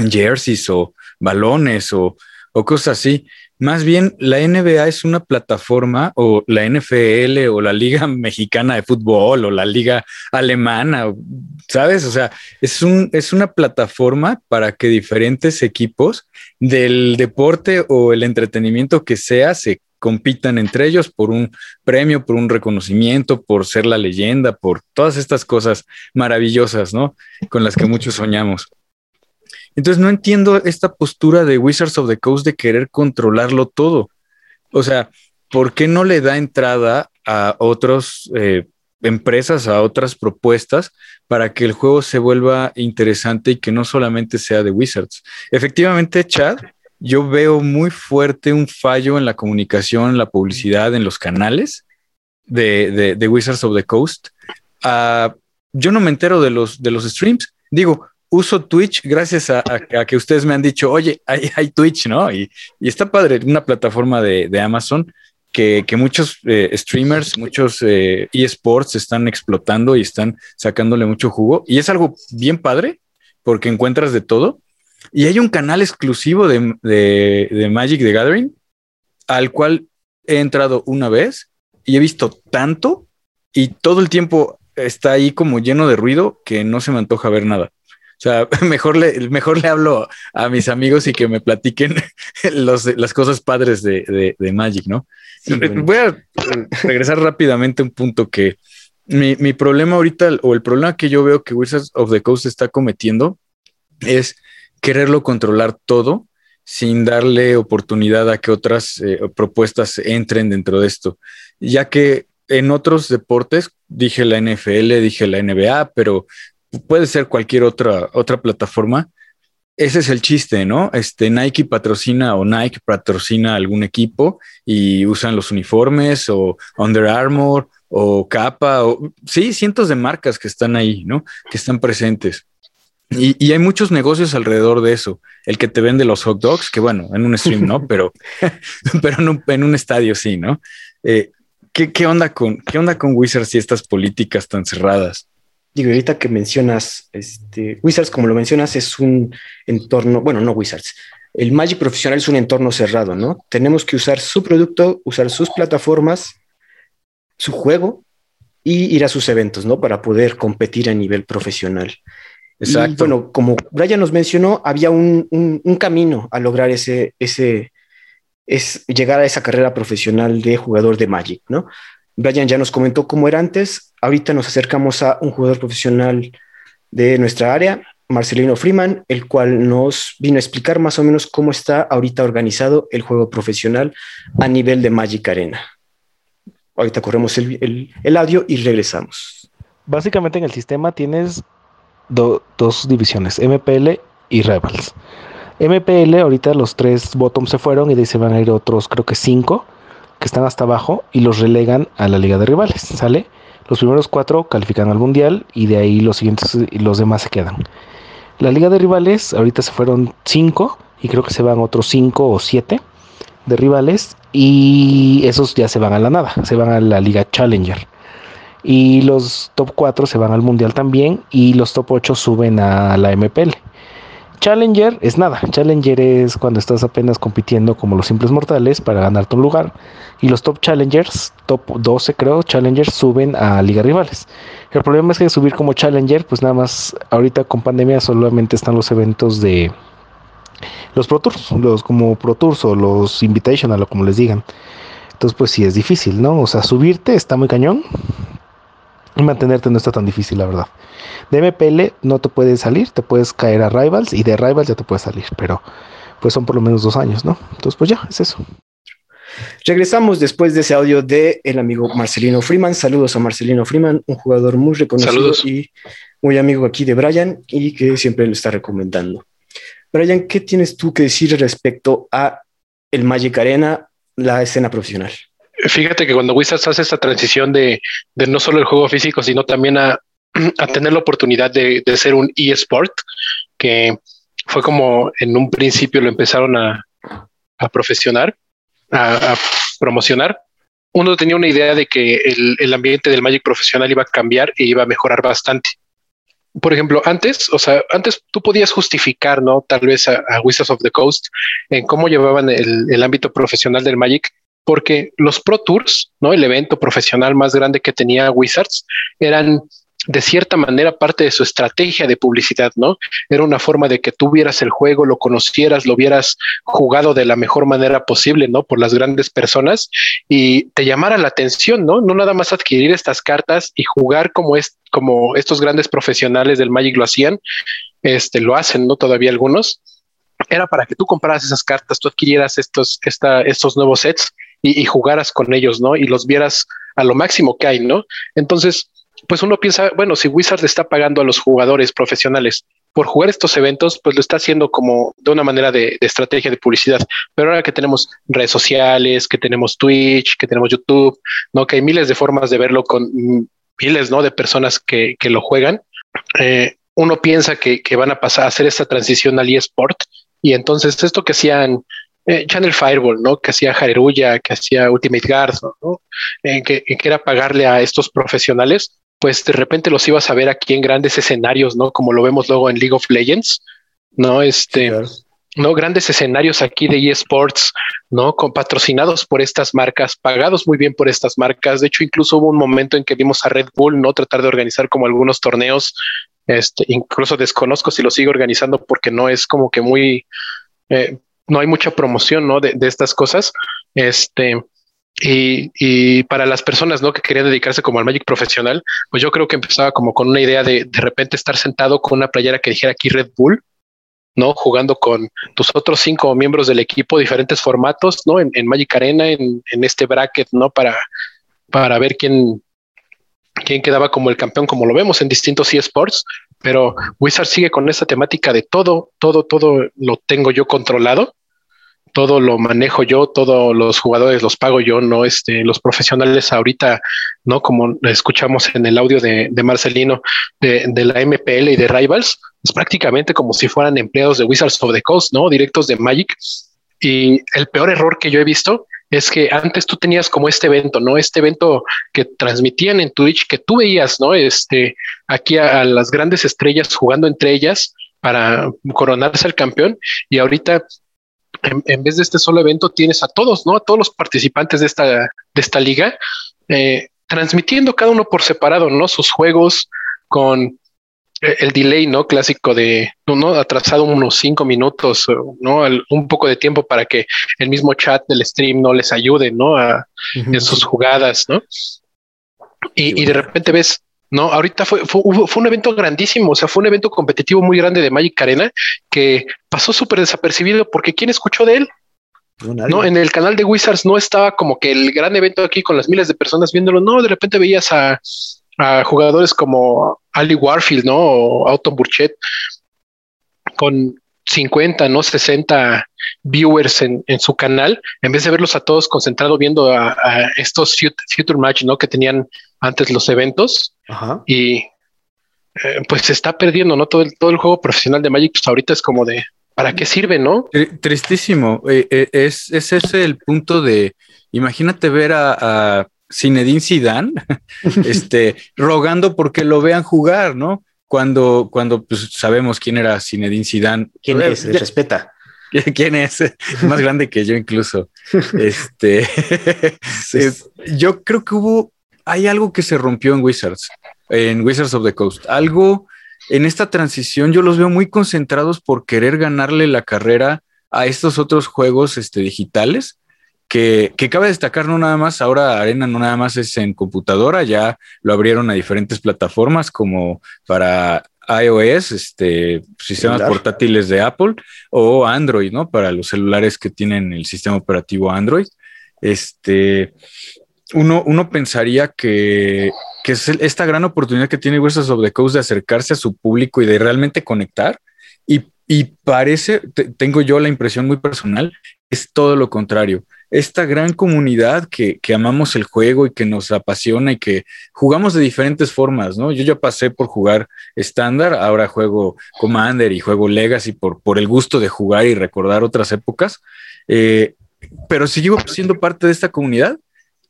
jerseys o balones o, o cosas así. Más bien, la NBA es una plataforma o la NFL o la Liga Mexicana de Fútbol o la Liga Alemana, ¿sabes? O sea, es, un, es una plataforma para que diferentes equipos del deporte o el entretenimiento que sea se compitan entre ellos por un premio, por un reconocimiento, por ser la leyenda, por todas estas cosas maravillosas, ¿no? Con las que muchos soñamos. Entonces no entiendo esta postura de Wizards of the Coast de querer controlarlo todo. O sea, ¿por qué no le da entrada a otras eh, empresas, a otras propuestas para que el juego se vuelva interesante y que no solamente sea de Wizards? Efectivamente, Chad, yo veo muy fuerte un fallo en la comunicación, en la publicidad, en los canales de, Wizards of the Coast. Ah, yo no me entero de los, de los streams. Digo, uso Twitch gracias a, que ustedes me han dicho, oye, hay, Twitch, ¿no? Y, está padre, una plataforma de, Amazon que, muchos eh, streamers, muchos eh, eSports están explotando y están sacándole mucho jugo. Y es algo bien padre porque encuentras de todo. Y hay un canal exclusivo de, de Magic the Gathering al cual he entrado una vez y he visto tanto y todo el tiempo está ahí como lleno de ruido que no se me antoja ver nada. O sea, mejor le, mejor le hablo a mis amigos y que me platiquen las cosas padres de, Magic, ¿no? Voy a regresar rápidamente a un punto que mi, mi, problema ahorita, o el problema que yo veo que Wizards of the Coast está cometiendo, es quererlo controlar todo sin darle oportunidad a que otras eh, propuestas entren dentro de esto, ya que en otros deportes, dije la NFL, dije la NBA, pero puede ser cualquier otra, otra plataforma. Ese es el chiste, ¿no? Este Nike patrocina o Nike patrocina algún equipo y usan los uniformes o Under Armour o Capa o sí, cientos de marcas que están ahí, ¿no? Que están presentes. Y, hay muchos negocios alrededor de eso. El que te vende los hot dogs, que bueno, en un stream no, pero, pero en, un, en un estadio sí, ¿no? Eh, ¿qué, ¿qué, onda con, ¿Qué onda con Wizards y estas políticas tan cerradas? Digo, ahorita que mencionas, este, Wizards, como lo mencionas, es un entorno, bueno, no Wizards, el Magic profesional es un entorno cerrado, ¿no? Tenemos que usar su producto, usar sus plataformas, su juego y ir a sus eventos, ¿no? Para poder competir a nivel profesional. Exacto. bueno, como Brian nos mencionó, había un, un, camino a lograr ese, ese, es llegar a esa carrera profesional de jugador de Magic, ¿no? Brian ya nos comentó cómo era antes. Ahorita nos acercamos a un jugador profesional de nuestra área, Marcelino Freeman, el cual nos vino a explicar más o menos cómo está ahorita organizado el juego profesional a nivel de Magic Arena. Ahorita corremos el, audio y regresamos. Básicamente en el sistema tienes dos divisiones, MPL y Rebels. MPL, ahorita los tres bottoms se fueron y de ahí se van a ir otros, creo que cinco que están hasta abajo y los relegan a la liga de rivales, ¿sale? Los primeros cuatro califican al mundial y de ahí los siguientes los demás se quedan. La liga de rivales, ahorita se fueron cinco y creo que se van otros cinco o siete de rivales y esos ya se van a la nada, se van a la liga Challenger. Y los top 4 se van al mundial también y los top 8 suben a la MPL. Challenger es nada. Challenger es cuando estás apenas compitiendo como los simples mortales para ganarte un lugar. Y los top challengers, top 12 creo, challengers suben a liga rivales. El problema es que subir como challenger, pues nada más ahorita con pandemia solamente están los eventos de, los Pro Tours, los como Pro Tours o los Invitational o como les digan. Entonces, pues sí es difícil, ¿no? O sea, subirte está muy cañón mantenerte no está tan difícil, la verdad. De MPL no te puedes salir, te puedes caer a Rivals y de Rivals ya te puedes salir, pero pues son por lo menos dos años, ¿no? Entonces, pues ya, es eso. Regresamos después de ese audio de el amigo Marcelino Freeman. Saludos a Marcelino Freeman, un jugador muy reconocido y muy amigo aquí de Brian y que siempre lo está recomendando. Brian, ¿qué tienes tú que decir respecto a el Magic Arena, la escena profesional? Fíjate que cuando Wizards hace esta transición de, no solo el juego físico, sino también a, tener la oportunidad de, ser un eSport, que fue como en un principio lo empezaron a, a profesionar, a, promocionar. Uno tenía una idea de que el, el ambiente del Magic profesional iba a cambiar e iba a mejorar bastante por ejemplo, antes, o sea, antes tú podías justificar, ¿no? Tal vez a, Wizards of the Coast en cómo llevaban el, el, ámbito profesional del Magic, porque los Pro Tours, ¿no? El evento profesional más grande que tenía Wizards eran de cierta manera parte de su estrategia de publicidad, ¿no? Era una forma de que tú vieras el juego, lo conocieras, lo vieras jugado de la mejor manera posible, ¿no? Por las grandes personas y te llamara la atención, ¿no? No nada más adquirir estas cartas y jugar como es como estos grandes profesionales del Magic lo hacían, este lo hacen, ¿no? Todavía algunos. Era para que tú compraras esas cartas, tú adquirieras estos, estos nuevos sets y, jugaras con ellos, ¿no? Y los vieras a lo máximo que hay, ¿no? Entonces, pues uno piensa, bueno, si Wizards está pagando a los jugadores profesionales por jugar estos eventos, pues lo está haciendo como de una manera de, estrategia de publicidad. Pero ahora que tenemos redes sociales, que tenemos Twitch, que tenemos YouTube, no, que hay miles de formas de verlo con miles, no, de personas que, lo juegan. Eh, uno piensa que, van a pasar a hacer esta transición al eSport y entonces esto que hacían eh, Channel Fireball, ¿no? Que hacía Jareruya, que hacía Ultimate Guard, ¿no? que, que, era pagarle a estos profesionales, pues de repente los ibas a ver aquí en grandes escenarios, ¿no? Como lo vemos luego en League of Legends, ¿no? Este, ¿no? Grandes escenarios aquí de eSports, ¿no? Con patrocinados por estas marcas, pagados muy bien por estas marcas. De hecho, incluso hubo un momento en que vimos a Red Bull, ¿no? Tratar de organizar como algunos torneos. Este, incluso desconozco si lo sigue organizando porque no es como que muy, eh, no hay mucha promoción, ¿no? De, de estas cosas. Este, y, para las personas ¿no? que querían dedicarse como al Magic profesional, pues yo creo que empezaba como con una idea de de repente estar sentado con una playera que dijera aquí Red Bull, ¿no? Jugando con tus otros cinco miembros del equipo, diferentes formatos, ¿no? En, Magic Arena, en, este bracket, ¿no? Para, para ver quién, quién quedaba como el campeón, como lo vemos en distintos eSports. Pero Wizard sigue con esta temática de todo, todo, todo lo tengo yo controlado todo lo manejo yo, todos los jugadores los pago yo, no este, los profesionales ahorita, no como escuchamos en el audio de, Marcelino de, la MPL y de Rivals, es prácticamente como si fueran empleados de Wizards of the Coast, no directos de Magic. Y el peor error que yo he visto es que antes tú tenías como este evento, ¿no? Este evento que transmitían en Twitch, que tú veías, ¿no? Este, aquí a, las grandes estrellas jugando entre ellas para coronarse el campeón y ahorita en, vez de este solo evento, tienes a todos, ¿no? A todos los participantes de esta, de esta liga, eh, transmitiendo cada uno por separado, ¿no? Sus juegos con el delay, ¿no? Clásico de, ¿no? Atrasado unos cinco minutos, ¿no? un poco de tiempo para que el mismo chat del stream no les ayude, ¿no? A, en sus jugadas, ¿no? Y, y de repente ves no, ahorita fue, fue, un evento grandísimo, o sea, fue un evento competitivo muy grande de Magic Arena que pasó súper desapercibido porque ¿quién escuchó de él? No, en el canal de Wizards no estaba como que el gran evento aquí con las miles de personas viéndolo. No, de repente veías a, jugadores como Ali Warfield, ¿no? O Autumn Burchett con 50, no 60 viewers en, su canal, en vez de verlos a todos concentrados viendo a, estos Future Match, ¿no? Que tenían antes los eventos. Y eh, pues se está perdiendo, ¿no? Todo el, todo el juego profesional de Magic, pues ahorita es como de, ¿para qué sirve, no? Tristísimo. Eh, eh, es, es, ese el punto de, imagínate ver a, a Zinedine Zidane, este, rogando porque lo vean jugar, ¿no? Cuando, cuando pues, sabemos quién era Zinedine Zidane. ¿Quién es? respeta. ¿Quién es? Más grande que yo incluso. Este, yo creo que hubo, hay algo que se rompió en Wizards, en Wizards of the Coast, algo en esta transición yo los veo muy concentrados por querer ganarle la carrera a estos otros juegos este, digitales. Que, que cabe destacar no nada más, ahora Arena no nada más es en computadora, ya lo abrieron a diferentes plataformas como para iOS, este, sistemas portátiles de Apple o Android, ¿no? Para los celulares que tienen el sistema operativo Android. Este, uno, uno pensaría que, que es esta gran oportunidad que tiene Wizards of the Coast de acercarse a su público y de realmente conectar. Y, y parece, tengo yo la impresión muy personal, es todo lo contrario. Esta gran comunidad que, que, amamos el juego y que nos apasiona y que jugamos de diferentes formas, ¿no? Yo ya pasé por jugar estándar, ahora juego Commander y juego Legacy por, por el gusto de jugar y recordar otras épocas. Eh, pero sigo siendo parte de esta comunidad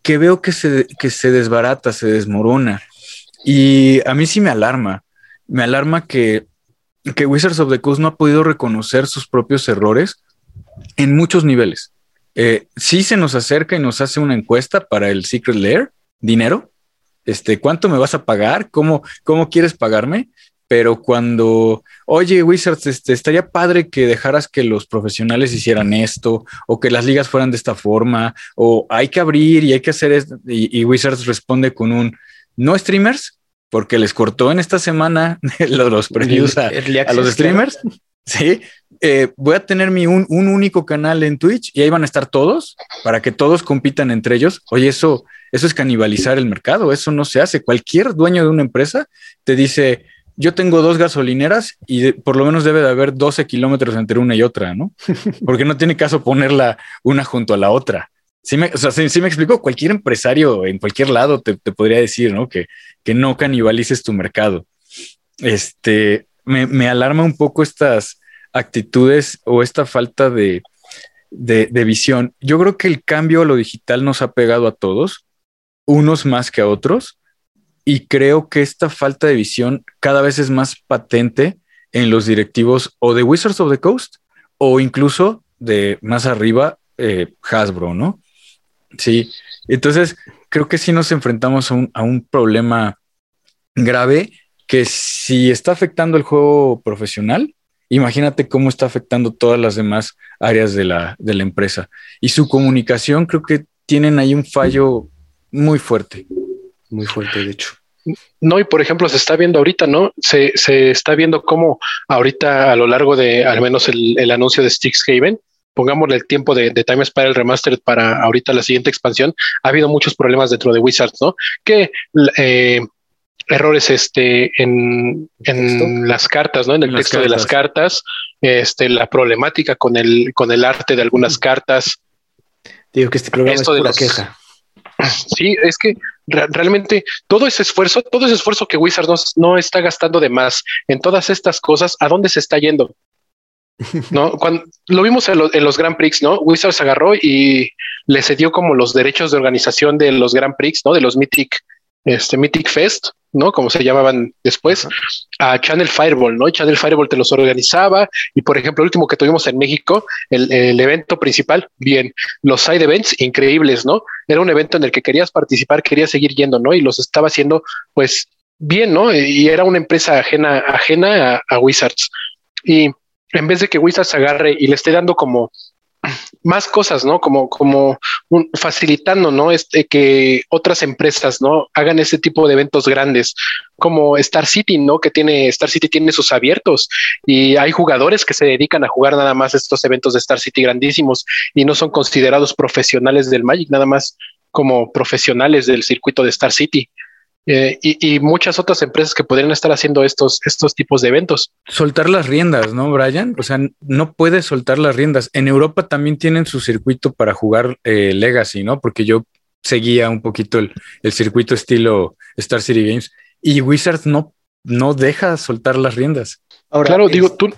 que veo que se, que se desbarata, se desmorona. Y a mí sí me alarma. Me alarma que, que Wizards of the Coast no ha podido reconocer sus propios errores en muchos niveles. Eh, sí se nos acerca y nos hace una encuesta para el Secret Lair, dinero. Este, ¿cuánto me vas a pagar? ¿Cómo, cómo quieres pagarme? pero cuando, oye, Wizards, este, estaría padre que dejaras que los profesionales hicieran esto, o que las ligas fueran de esta forma, o hay que abrir y hay que hacer esto, y, Wizards responde con un, no streamers, porque les cortó en esta semana los, previews a, los streamers. Sí, eh, voy a tener mi un, un, único canal en Twitch y ahí van a estar todos para que todos compitan entre ellos. Oye, eso, eso es canibalizar el mercado, eso no se hace. Cualquier dueño de una empresa te dice, yo tengo dos gasolineras y por lo menos debe de haber 12 kilómetros entre una y otra, ¿no? Porque no tiene caso ponerla una junto a la otra. Sí me, o sea, sí, me explicó, cualquier empresario en cualquier lado te, podría decir, ¿no? Que, que no canibalices tu mercado. Este, me, me, alarma un poco estas actitudes o esta falta de, de, visión. Yo creo que el cambio a lo digital nos ha pegado a todos, unos más que a otros, y creo que esta falta de visión cada vez es más patente en los directivos o de Wizards of the Coast o incluso de más arriba eh, Hasbro, ¿no? Sí, entonces creo que sí nos enfrentamos a un, a un problema grave que si está afectando el juego profesional, imagínate cómo está afectando todas las demás áreas de la, de la empresa. Y su comunicación creo que tienen ahí un fallo muy fuerte muy fuerte, de hecho. No, y por ejemplo, se está viendo ahorita, ¿no? Se, se está viendo cómo ahorita a lo largo de al menos el, el anuncio de Strixhaven, pongámosle el tiempo de, de Time Spiral Remastered para ahorita la siguiente expansión, ha habido muchos problemas dentro de Wizards, ¿no? Que eh, errores este, en, en las cartas, ¿no? En el texto de las cartas, este, la problemática con el, con el arte de algunas cartas. Digo que este programa es pura queja. Sí, es que realmente todo ese esfuerzo, todo ese esfuerzo que Wizards no, está gastando de más en todas estas cosas, ¿a dónde se está yendo? No, cuando lo vimos en, en, los Grand Prix, ¿no? Wizards agarró y le cedió como los derechos de organización de los Grand Prix, ¿no? De los Mythic, este Mythic Fest, ¿no? Como se llamaban después, a Channel Fireball, ¿no? Channel Fireball te los organizaba y, por ejemplo, el último que tuvimos en México, el, el, evento principal, bien, los side events increíbles, ¿no? Era un evento en el que querías participar, querías seguir yendo, ¿no? Y los estaba haciendo, pues, bien, ¿no? Y era una empresa ajena, ajena a, a Wizards. Y en vez de que Wizards agarre y le esté dando como más cosas, ¿no? Como, como un, facilitando, ¿no? Este, que otras empresas, ¿no? Hagan ese tipo de eventos grandes, como Star City, ¿no? Que tiene, Star City tiene sus abiertos y hay jugadores que se dedican a jugar nada más estos eventos de Star City grandísimos y no son considerados profesionales del Magic, nada más como profesionales del circuito de Star City. Eh, y, y, muchas otras empresas que podrían estar haciendo estos, estos tipos de eventos. Soltar las riendas, ¿no, Brian? O sea, no puedes soltar las riendas. En Europa también tienen su circuito para jugar eh, Legacy, ¿no? Porque yo seguía un poquito el, el, circuito estilo Star City Games y Wizards no, no deja soltar las riendas. Ahora, claro, es... digo, tú...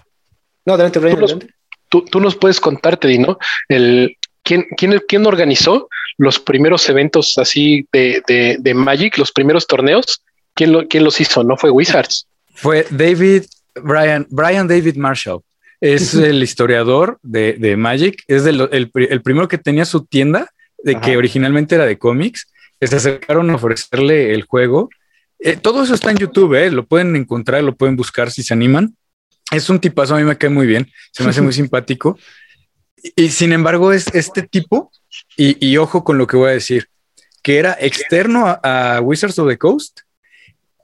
No, adelante, Brian, tú, adelante. Nos, tú, tú, nos puedes contarte, ¿no? El, ¿quién, quién, quién organizó los primeros eventos así de, de, de Magic, los primeros torneos, ¿quién, lo, ¿quién, los hizo? ¿No fue Wizards? Fue David, Brian, Brian David Marshall. Es el historiador de, de Magic, es el, el, el, primero que tenía su tienda, de Ajá. que originalmente era de cómics, se acercaron a ofrecerle el juego Eh, todo eso está en YouTube, ¿eh? lo pueden encontrar, lo pueden buscar si se animan. Es un tipazo, a mí me cae muy bien, se me hace muy simpático. Y, sin embargo, es este tipo, y, ojo con lo que voy a decir, que era externo a Wizards of the Coast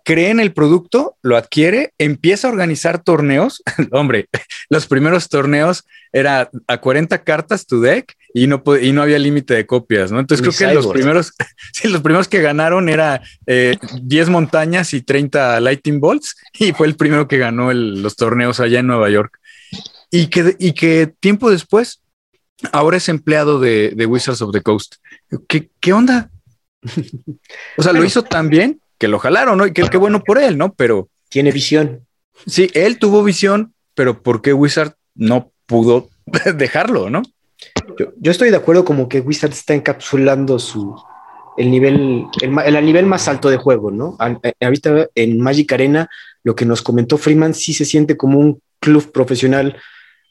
cree en el producto, lo adquiere, empieza a organizar torneos. Hombre, los primeros torneos era a 40 cartas tu deck y no, y no había límite de copias, ¿no? Entonces creo que los primeros, sí, los primeros que ganaron era 10 eh, montañas y 30 lightning bolts y fue el primero que ganó los torneos allá en Nueva York. Y que, y que tiempo después, ahora es empleado de, Wizards of the Coast. ¿Qué, qué onda? O sea, lo hizo tan bien que lo jalaron, ¿no? Y qué bueno por él, ¿no? Pero. Tiene visión. Sí, él tuvo visión, pero ¿por qué Wizard no pudo dejarlo, no? Yo, estoy de acuerdo como que Wizard está encapsulando su el nivel, el, nivel más alto de juego, ¿no? Eh, ahorita en Magic Arena, lo que nos comentó Freeman sí se siente como un club profesional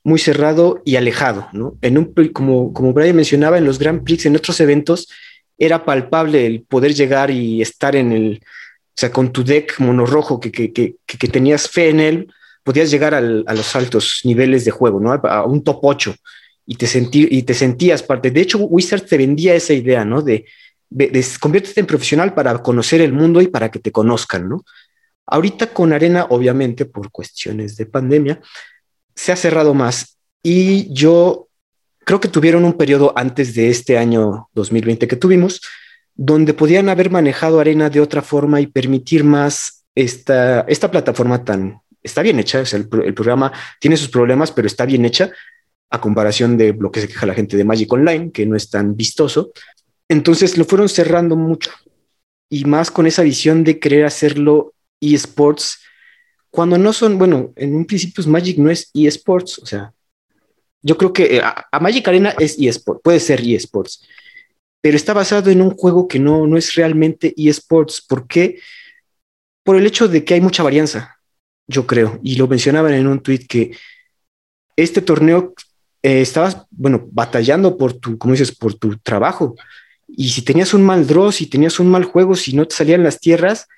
muy cerrado y alejado, ¿no? En un, como, como Brian mencionaba, en los Grand Prix, en otros eventos, era palpable el poder llegar y estar en el, o sea, con tu deck monorrojo que, que, que, que tenías fe en él, podías llegar al, a los altos niveles de juego, ¿no? A un top 8 y te, sentí, y te sentías parte. De hecho, Wizards te vendía esa idea, ¿no? De, de, conviértete en profesional para conocer el mundo y para que te conozcan, ¿no? Ahorita con Arena, obviamente, por cuestiones de pandemia, se ha cerrado más y yo creo que tuvieron un periodo antes de este año 2020 que tuvimos, donde podían haber manejado Arena de otra forma y permitir más esta, esta plataforma tan, está bien hecha, el, programa tiene sus problemas, pero está bien hecha a comparación de lo que se queja la gente de Magic Online, que no es tan vistoso. Entonces lo fueron cerrando mucho y más con esa visión de querer hacerlo eSports cuando no son, bueno, en un principio Magic no es eSports, o sea, yo creo que eh, a, Magic Arena es eSports, puede ser eSports, pero está basado en un juego que no, no es realmente eSports. ¿Por qué? Por el hecho de que hay mucha varianza, yo creo, y lo mencionaban en un tweet que este torneo eh, estabas, bueno, batallando por tu, como dices, por tu trabajo. Y si tenías un mal draw, si tenías un mal juego, si no te salían las tierras,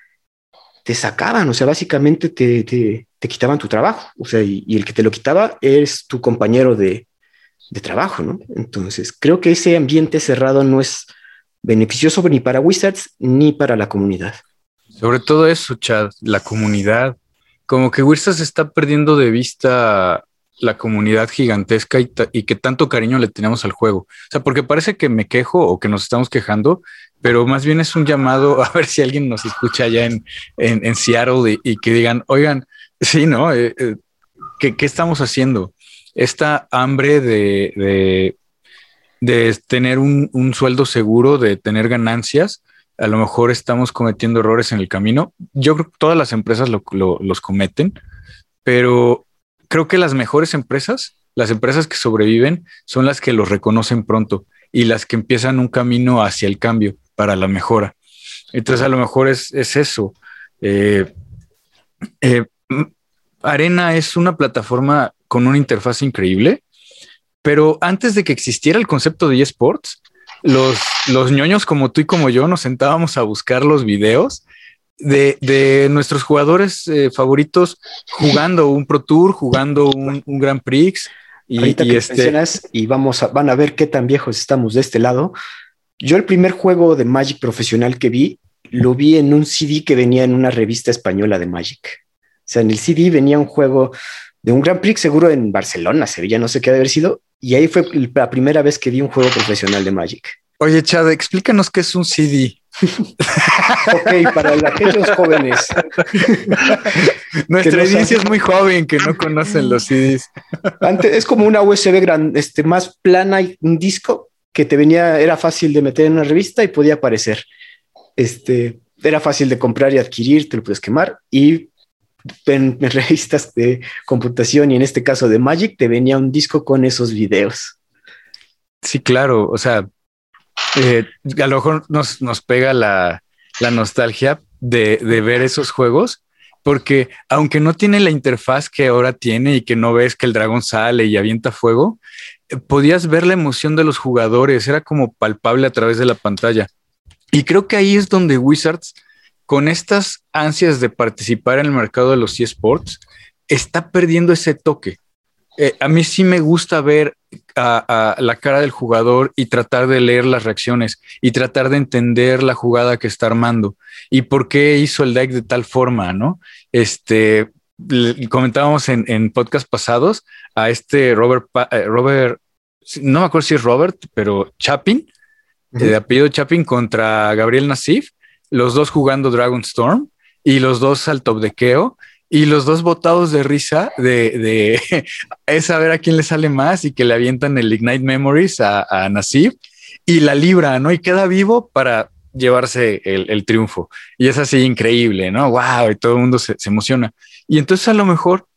te sacaban, o sea, básicamente te, te, te quitaban tu trabajo, o sea, y, el que te lo quitaba es tu compañero de, de, trabajo, ¿no? Entonces, creo que ese ambiente cerrado no es beneficioso ni para Wizards ni para la comunidad. Sobre todo eso, Chad, la comunidad. Como que Wizards está perdiendo de vista la comunidad gigantesca y, que tanto cariño le tenemos al juego. O sea, porque parece que me quejo o que nos estamos quejando, pero más bien es un llamado a ver si alguien nos escucha allá en, en, Seattle y, que digan, oigan, sí, ¿no? Eh, eh, ¿qué, estamos haciendo? Esta hambre de, de, tener un, sueldo seguro, de tener ganancias, a lo mejor estamos cometiendo errores en el camino. Yo creo que todas las empresas los cometen, pero creo que las mejores empresas, las empresas que sobreviven, son las que los reconocen pronto y las que empiezan un camino hacia el cambio para la mejora. Entonces, a lo mejor es, eso. Eh, eh, Arena es una plataforma con una interfaz increíble, pero antes de que existiera el concepto de eSports, los, los ñoños como tú y como yo nos sentábamos a buscar los videos de, nuestros jugadores eh, favoritos jugando un Pro Tour, jugando un, un Grand Prix. Y, Ahorita y este... y vamos a, van a ver qué tan viejos estamos de este lado. Yo el primer juego de Magic profesional que vi, lo vi en un CD que venía en una revista española de Magic. O sea, en el CD venía un juego de un Grand Prix seguro en Barcelona, Sevilla, no sé qué haber sido. Y ahí fue la primera vez que vi un juego profesional de Magic. Oye, Chad, explícanos qué es un CD. ok, para aquellos jóvenes. Nuestra audiencia es muy joven que no conocen los CDs. Antes es como una USB grande, este, más plana y un disco que te venía, era fácil de meter en una revista y podía aparecer. Este, era fácil de comprar y adquirir, te lo puedes quemar y en, revistas de computación y en este caso de Magic te venía un disco con esos videos. Sí, claro, o sea, eh, a lo mejor nos, nos pega la, nostalgia de, ver esos juegos, porque aunque no tiene la interfaz que ahora tiene y que no ves que el dragón sale y avienta fuego, podías ver la emoción de los jugadores, era como palpable a través de la pantalla. Y creo que ahí es donde Wizards con estas ansias de participar en el mercado de los eSports, está perdiendo ese toque. Eh, a mí sí me gusta ver a, la cara del jugador y tratar de leer las reacciones y tratar de entender la jugada que está armando y por qué hizo el deck de tal forma, ¿no? Este, comentábamos en, en podcast pasados a este Robert, eh, Robert, no me acuerdo si es Robert, pero Chapin, de apellido Chapin contra Gabriel Nassif, los dos jugando Dragon Storm y los dos al top de Keo y los dos botados de risa de, de es saber a quién le sale más y que le avientan el Ignite Memories a, a y la libra, ¿no? Y queda vivo para llevarse el, triunfo. Y es así increíble, ¿no? ¡Wow! Y todo el mundo se, emociona. Y entonces a lo mejor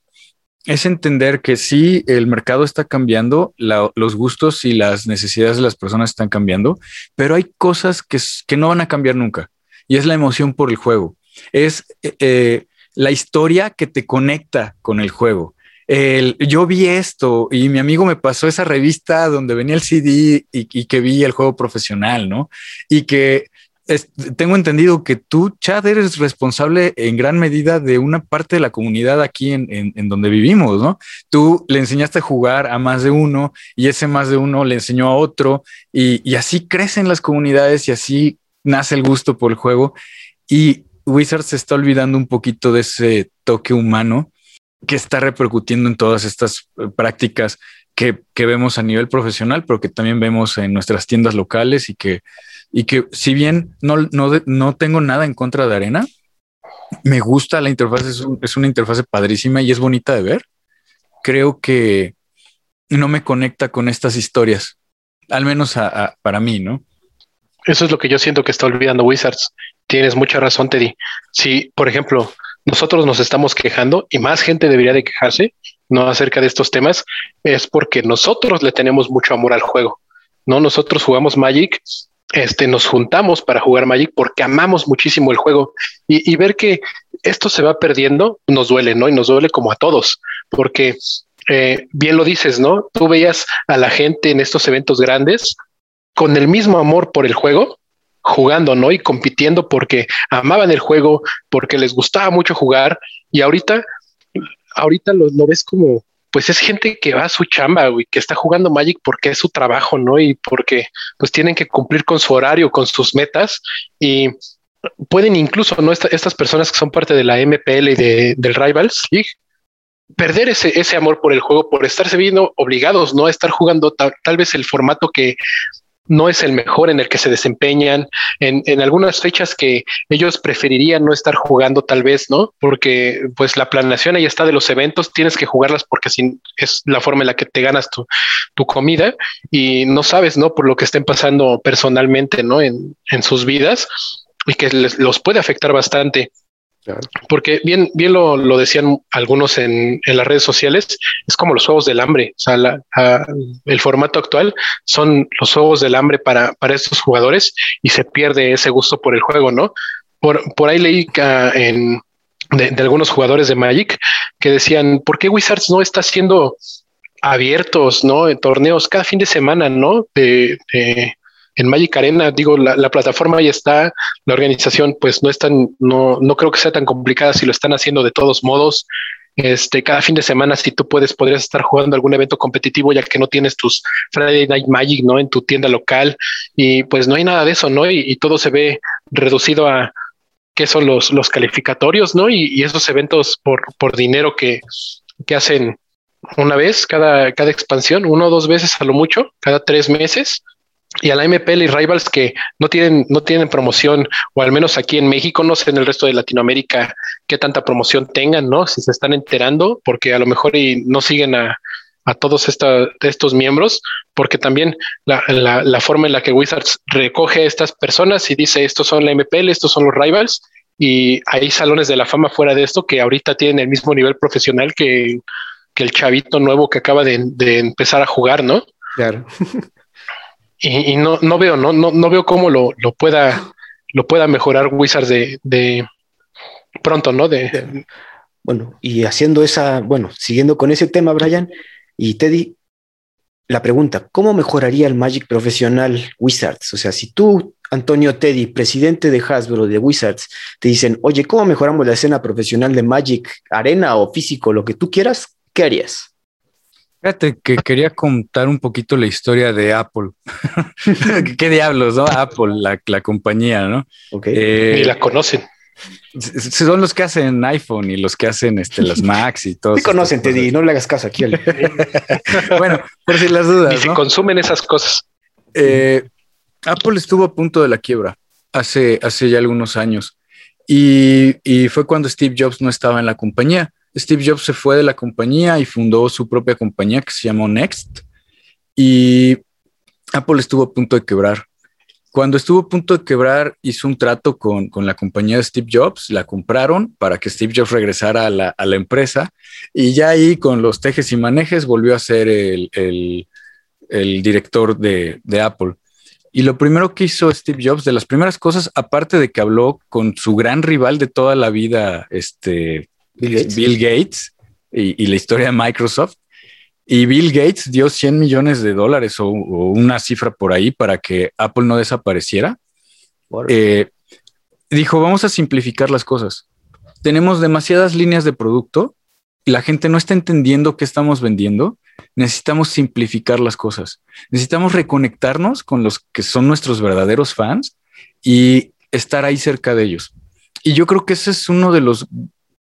es entender que sí, el mercado está cambiando, los gustos y las necesidades de las personas están cambiando, pero hay cosas que, que no van a cambiar nunca. Y es la emoción por el juego. Es eh, eh, la historia que te conecta con el juego. Yo vi esto y mi amigo me pasó esa revista donde venía el CD y, que vi el juego profesional, ¿no? Y que tengo entendido que tú, Chad, eres responsable en gran medida de una parte de la comunidad aquí en, donde vivimos, ¿no? Tú le enseñaste a jugar a más de uno y ese más de uno le enseñó a otro y, así crecen las comunidades y así nace el gusto por el juego. Y Wizard se está olvidando un poquito de ese toque humano que está repercutiendo en todas estas eh, prácticas que, vemos a nivel profesional, pero que también vemos en nuestras tiendas locales y que, y que si bien no, no, tengo nada en contra de Arena, me gusta la interfaz, es, una interfaz padrísima y es bonita de ver. Creo que no me conecta con estas historias, al menos para mí, ¿no? Eso es lo que yo siento que está olvidando Wizards. Tienes mucha razón, Teddy. Si, por ejemplo, nosotros nos estamos quejando y más gente debería de quejarse, no acerca de estos temas, es porque nosotros le tenemos mucho amor al juego. No, nosotros jugamos Magic, este, nos juntamos para jugar Magic porque amamos muchísimo el juego y, ver que esto se va perdiendo nos duele, ¿no? Y nos duele como a todos, porque eh, bien lo dices, ¿no? Tú veías a la gente en estos eventos grandes con el mismo amor por el juego, jugando, ¿no? Y compitiendo porque amaban el juego, porque les gustaba mucho jugar. Y ahorita, ahorita lo, ves como, pues es gente que va a su chamba, güey, que está jugando Magic porque es su trabajo, ¿no? Y porque pues tienen que cumplir con su horario, con sus metas y pueden incluso, ¿no? estas personas que son parte de la MPL y de, del Rivals League, perder ese, ese amor por el juego, por estarse viendo obligados, ¿no? A estar jugando tal vez el formato que no es el mejor en el que se desempeñan, en, algunas fechas que ellos preferirían no estar jugando tal vez, ¿no? Porque pues la planeación ahí está de los eventos, tienes que jugarlas porque así es la forma en la que te ganas tu, comida y no sabes, ¿no? Por lo que estén pasando personalmente, ¿no? En, en sus vidas y que les, los puede afectar bastante. Porque bien, bien lo, decían algunos en, las redes sociales, es como los juegos del hambre. O sea, el formato actual son los juegos del hambre para, para estos jugadores y se pierde ese gusto por el juego, ¿no? Por, por ahí leí en, de, algunos jugadores de Magic que decían, ¿por qué Wizards no está haciendo abiertos, ¿no? En torneos cada fin de semana, ¿no? de, en Magic Arena, digo, la, plataforma ya está, la organización pues no es tan, no, no creo que sea tan complicada si lo están haciendo de todos modos. Este, cada fin de semana, si tú puedes, podrías estar jugando algún evento competitivo, ya que no tienes tus Friday Night Magic, ¿no? En tu tienda local. Y pues no hay nada de eso, ¿no? Y, todo se ve reducido a qué son los, los calificatorios, ¿no? Y, esos eventos por, por dinero que, que hacen una vez cada, cada expansión, uno o dos veces a lo mucho, cada tres meses y a la MPL y Rivals que no tienen, no tienen promoción, o al menos aquí en México, no sé en el resto de Latinoamérica qué tanta promoción tengan, ¿no? Si se están enterando, porque a lo mejor y no siguen a, todos estos miembros, porque también la, la, forma en la que Wizards recoge a estas personas y dice, estos son la MPL, estos son los Rivals, y hay salones de la fama fuera de esto que ahorita tienen el mismo nivel profesional que, el chavito nuevo que acaba de, de empezar a jugar, ¿no? Claro. y, no, no veo, no, no, no veo cómo lo, lo, pueda, lo pueda mejorar Wizards de, de pronto, ¿no? De, bueno, y haciendo esa, bueno, siguiendo con ese tema, Brian y Teddy, la pregunta, ¿cómo mejoraría el Magic profesional Wizards? O sea, si tú Antonio Teddy, presidente de Hasbro, de Wizards, te dicen, oye, ¿cómo mejoramos la escena profesional de Magic, arena o físico, lo que tú quieras? ¿Qué harías? Fíjate que quería contar un poquito la historia de Apple. ¿Qué diablos, no? Apple, la, compañía, ¿no? Okay. Eh, la conocen. Son los que hacen iPhone y los que hacen este, las Macs y todo. Sí conocen, Teddy, no le hagas caso aquí. bueno, por si las dudas. Ni se consumen esas cosas. Eh, Apple estuvo a punto de la quiebra hace, hace ya algunos años y, y fue cuando Steve Jobs no estaba en la compañía. Steve Jobs se fue de la compañía y fundó su propia compañía que se llamó Next y Apple estuvo a punto de quebrar. Cuando estuvo a punto de quebrar, hizo un trato con, la compañía de Steve Jobs, la compraron para que Steve Jobs regresara a la, empresa y ya ahí con los tejes y manejes volvió a ser el, director de, de Apple. Y lo primero que hizo Steve Jobs, de las primeras cosas, aparte de que habló con su gran rival de toda la vida, este, Bill Gates, y, la historia de Microsoft. Y Bill Gates dio 100 millones de dólares o, una cifra por ahí para que Apple no desapareciera. Eh, dijo, vamos a simplificar las cosas. Tenemos demasiadas líneas de producto, la gente no está entendiendo qué estamos vendiendo. Necesitamos simplificar las cosas. Necesitamos reconectarnos con los que son nuestros verdaderos fans y estar ahí cerca de ellos. Y yo creo que ese es uno de los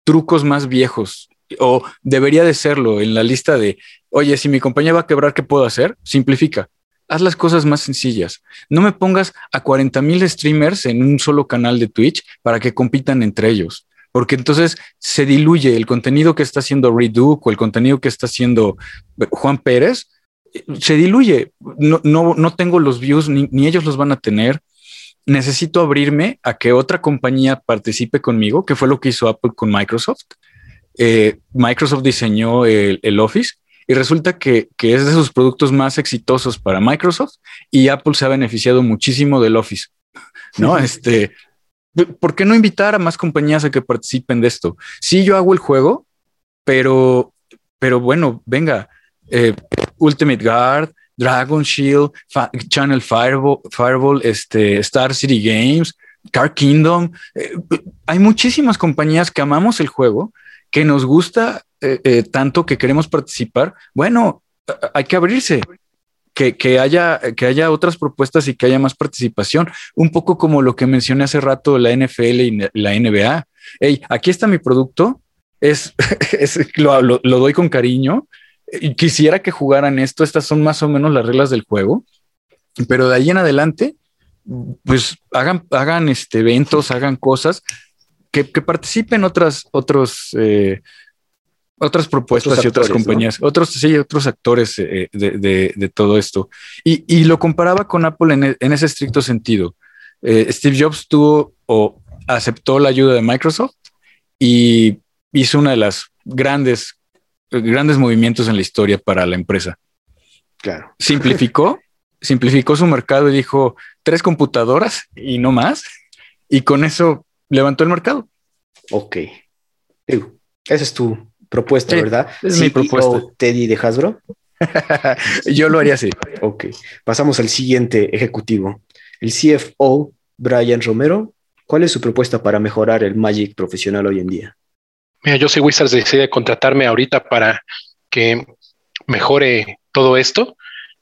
trucos más viejos o debería de serlo en la lista de, oye, si mi compañía va a quebrar, ¿qué puedo hacer? Simplifica. Haz las cosas más sencillas. No me pongas a 40 mil streamers en un solo canal de Twitch para que compitan entre ellos, porque entonces se diluye el contenido que está haciendo Reduke o el contenido que está haciendo Juan Pérez, se diluye. No, no, no tengo los views, ni ellos los van a tener necesito abrirme a que otra compañía participe conmigo, que fue lo que hizo Apple con Microsoft. Eh, Microsoft diseñó el, Office y resulta que, es de sus productos más exitosos para Microsoft y Apple se ha beneficiado muchísimo del Office. No, este, ¿por qué no invitar a más compañías a que participen de esto? Sí, yo hago el juego, pero, pero bueno, venga, eh, Ultimate Guard, Dragon Shield, Channel Fireball, Fireball este, Star City Games, Car Kingdom. Eh, hay muchísimas compañías que amamos el juego, que nos gusta eh, eh, tanto que queremos participar. Bueno, hay que abrirse. Que, haya, que haya otras propuestas y que haya más participación, un poco como lo que mencioné hace rato la NFL y la NBA. Hey, aquí está mi producto, es, lo, lo doy con cariño, quisiera que jugaran esto. Estas son más o menos las reglas del juego, pero de ahí en adelante, pues hagan, hagan este, eventos, hagan cosas que, participen otras, otros, eh, otras propuestas y otras compañías, otros, sí, otros actores eh, de, todo esto. Y, lo comparaba con Apple en, ese estricto sentido. Eh, Steve Jobs tuvo o aceptó la ayuda de Microsoft y hizo una de las grandes grandes movimientos en la historia para la empresa. Claro. Simplificó, simplificó su mercado y dijo tres computadoras y no más. Y con eso levantó el mercado. Ok. Esa es tu propuesta, ¿verdad? Es mi propuesta. Teddy de Hasbro. Yo lo haría así. Ok. Pasamos al siguiente ejecutivo. El CFO, Brian Romero. ¿Cuál es su propuesta para mejorar el Magic profesional hoy en día? Mira, yo si Wizards decide contratarme ahorita para que mejore todo esto,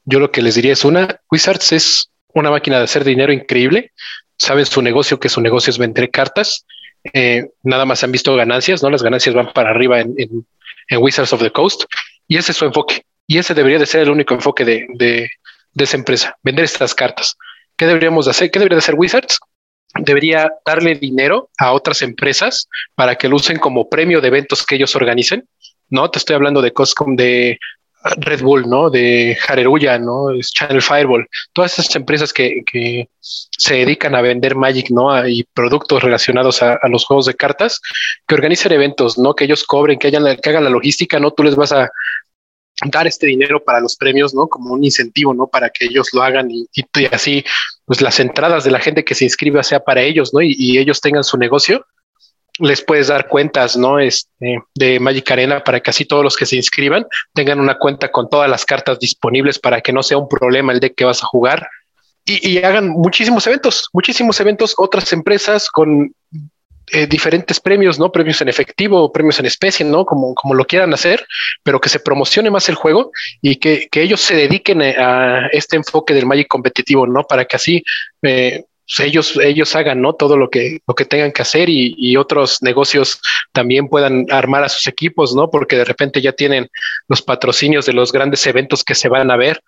yo lo que les diría es una, Wizards es una máquina de hacer dinero increíble, saben su negocio, que su negocio es vender cartas, eh, nada más han visto ganancias, ¿no? Las ganancias van para arriba en, Wizards of the Coast y ese es su enfoque y ese debería de ser el único enfoque de, esa empresa, vender estas cartas. ¿Qué deberíamos de hacer? ¿Qué debería de hacer Wizards? Debería darle dinero a otras empresas para que lo usen como premio de eventos que ellos organicen. No te estoy hablando de Coscom, de Red Bull, ¿no? De Hareruya, ¿no? Channel Fireball, todas esas empresas que, se dedican a vender Magic, ¿no? y productos relacionados a, los juegos de cartas, que organicen eventos, ¿no? Que ellos cobren, que, hayan, que hagan la logística, ¿no? Tú les vas a dar este dinero para los premios, ¿no? Como un incentivo, ¿no? Para que ellos lo hagan y, y así pues las entradas de la gente que se inscriba sea para ellos, ¿no? Y, ellos tengan su negocio, les puedes dar cuentas, ¿no? Este, de Magic Arena para que así todos los que se inscriban tengan una cuenta con todas las cartas disponibles para que no sea un problema el de que vas a jugar. y, hagan muchísimos eventos, muchísimos eventos, otras empresas con eh, diferentes premios, ¿no? Premios en efectivo, premios en especie, ¿no? Como, como lo quieran hacer, pero que se promocione más el juego y que, ellos se dediquen a, este enfoque del Magic competitivo, ¿no? Para que así eh, pues, ellos, ellos hagan, ¿no? Todo lo que, lo que tengan que hacer y, y, otros negocios también puedan armar a sus equipos, ¿no? Porque de repente ya tienen los patrocinios de los grandes eventos que se van a ver.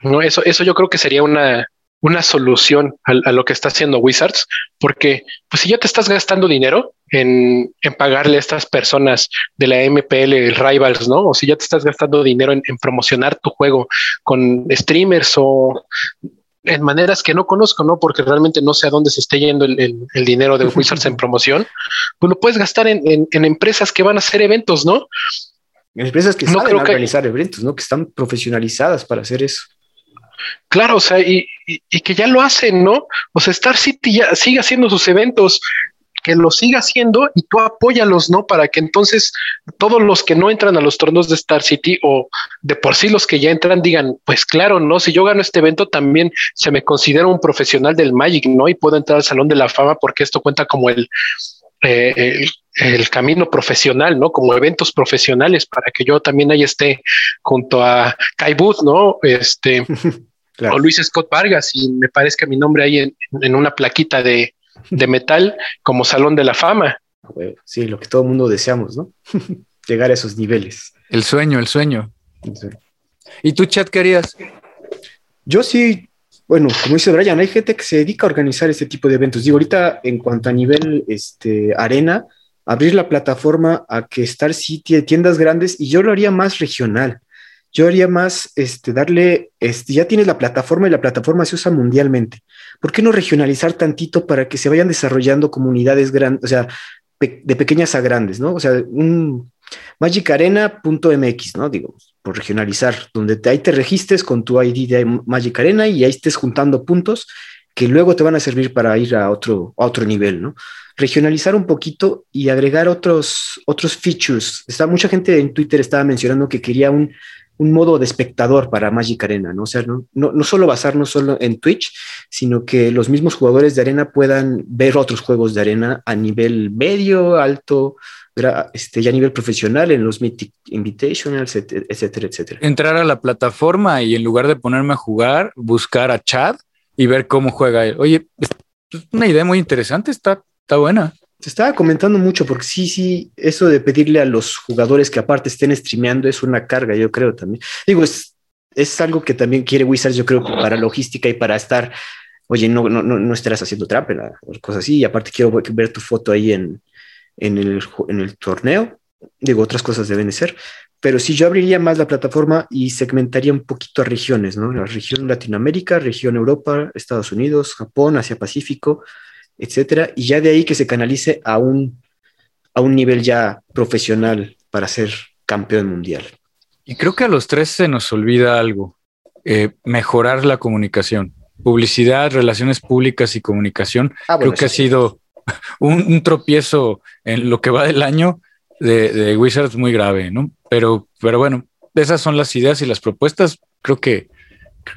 ¿no? Eso, eso yo creo que sería una, una solución a, lo que está haciendo Wizards, porque pues si ya te estás gastando dinero en, en, pagarle a estas personas de la MPL Rivals, ¿no? O si ya te estás gastando dinero en, promocionar tu juego con streamers o en maneras que no conozco, ¿no? Porque realmente no sé a dónde se esté yendo el, el, dinero de Wizards en promoción, pues lo puedes gastar en, en, empresas que van a hacer eventos, ¿no? En empresas que no saben organizar eventos, ¿no? Que están profesionalizadas para hacer eso. Claro, o sea, y, que ya lo hacen, ¿no? O sea, Star City ya sigue haciendo sus eventos, que lo siga haciendo y tú apóyalos, ¿no? Para que entonces todos los que no entran a los torneos de Star City o de por sí los que ya entran digan, pues claro, ¿no? Si yo gano este evento también se me considera un profesional del Magic, ¿no? Y puedo entrar al Salón de la Fama porque esto cuenta como el, eh, el, camino profesional, ¿no? Como eventos profesionales para que yo también ahí esté junto a Kai Booth, ¿no? Este, o Luis Scott Vargas y me parezca mi nombre ahí en, una plaquita de, metal como Salón de la Fama. Sí, lo que todo el mundo deseamos, ¿no? Llegar a esos niveles. El sueño, el sueño. ¿Y tú, chat, qué harías? Yo sí, bueno, como dice Brian, hay gente que se dedica a organizar este tipo de eventos. Digo, ahorita en cuanto a nivel este, arena, abrir la plataforma a que Star City, tiendas grandes, y yo lo haría más regional. Yo haría más, este, darle, este, ya tienes la plataforma y la plataforma se usa mundialmente. ¿Por qué no regionalizar tantito para que se vayan desarrollando comunidades grandes, o sea, de pequeñas a grandes, ¿no? O sea, un magicarena.mx, ¿no? Digo, por regionalizar, donde te, ahí te registres con tu ID de Magic Arena y ahí estés juntando puntos que luego te van a servir para ir a otro, a otro nivel, ¿no? Regionalizar un poquito y agregar otros, otros features. Está, mucha gente en Twitter estaba mencionando que quería un un modo de espectador para Magic Arena, ¿no? O sea, no, no, solo basarnos solo en Twitch, sino que los mismos jugadores de arena puedan ver otros juegos de arena a nivel medio, alto, este, ya a nivel profesional en los Mythic Invitationals, etcétera, etcétera. Entrar a la plataforma y en lugar de ponerme a jugar, buscar a Chad y ver cómo juega él. Oye, es una idea muy interesante, está, está buena. Se estaba comentando mucho porque sí, sí, eso de pedirle a los jugadores que aparte estén streameando es una carga, yo creo también. Digo, es, es algo que también quiere Wizards, yo creo, para logística y para estar, oye, no, no, no, no estarás haciendo trampa o cosas así. Y aparte quiero ver tu foto ahí en, en, el, en el torneo. Digo, otras cosas deben de ser. Pero sí, yo abriría más la plataforma y segmentaría un poquito a regiones, ¿no? La región Latinoamérica, región Europa, Estados Unidos, Japón, Asia Pacífico, etcétera, y ya de ahí que se canalice a un, a un nivel ya profesional para ser campeón mundial. Y creo que a los tres se nos olvida algo, eh, mejorar la comunicación. Publicidad, relaciones públicas y comunicación, ah, creo que ha sido un, tropiezo en lo que va del año de, de, Wizards muy grave, ¿no? Pero, pero bueno, esas son las ideas y las propuestas. Creo que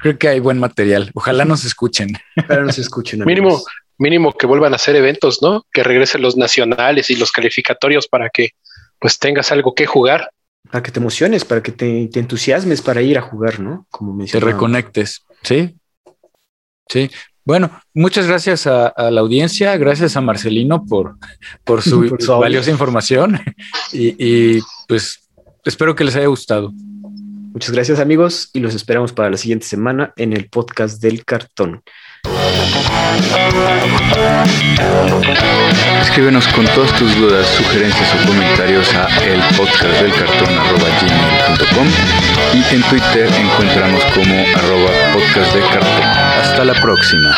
creo que hay buen material. Ojalá nos escuchen. Ojalá nos escuchen. Mínimo, mínimo que vuelvan a hacer eventos, ¿no? Que regresen los nacionales y los calificatorios para que pues tengas algo que jugar. Para que te emociones, para que te, entusiasmes para ir a jugar, ¿no? Como Te reconectes, ¿sí? Sí. Bueno, muchas gracias a, la audiencia, gracias a Marcelino por, por su, valiosa información y, y pues espero que les haya gustado. Muchas gracias amigos y los esperamos para la siguiente semana en el podcast del cartón. Escríbenos con todas tus dudas, sugerencias o comentarios a elpodcastdelcartón.com y en Twitter encontramos como arroba podcast de cartón. Hasta la próxima.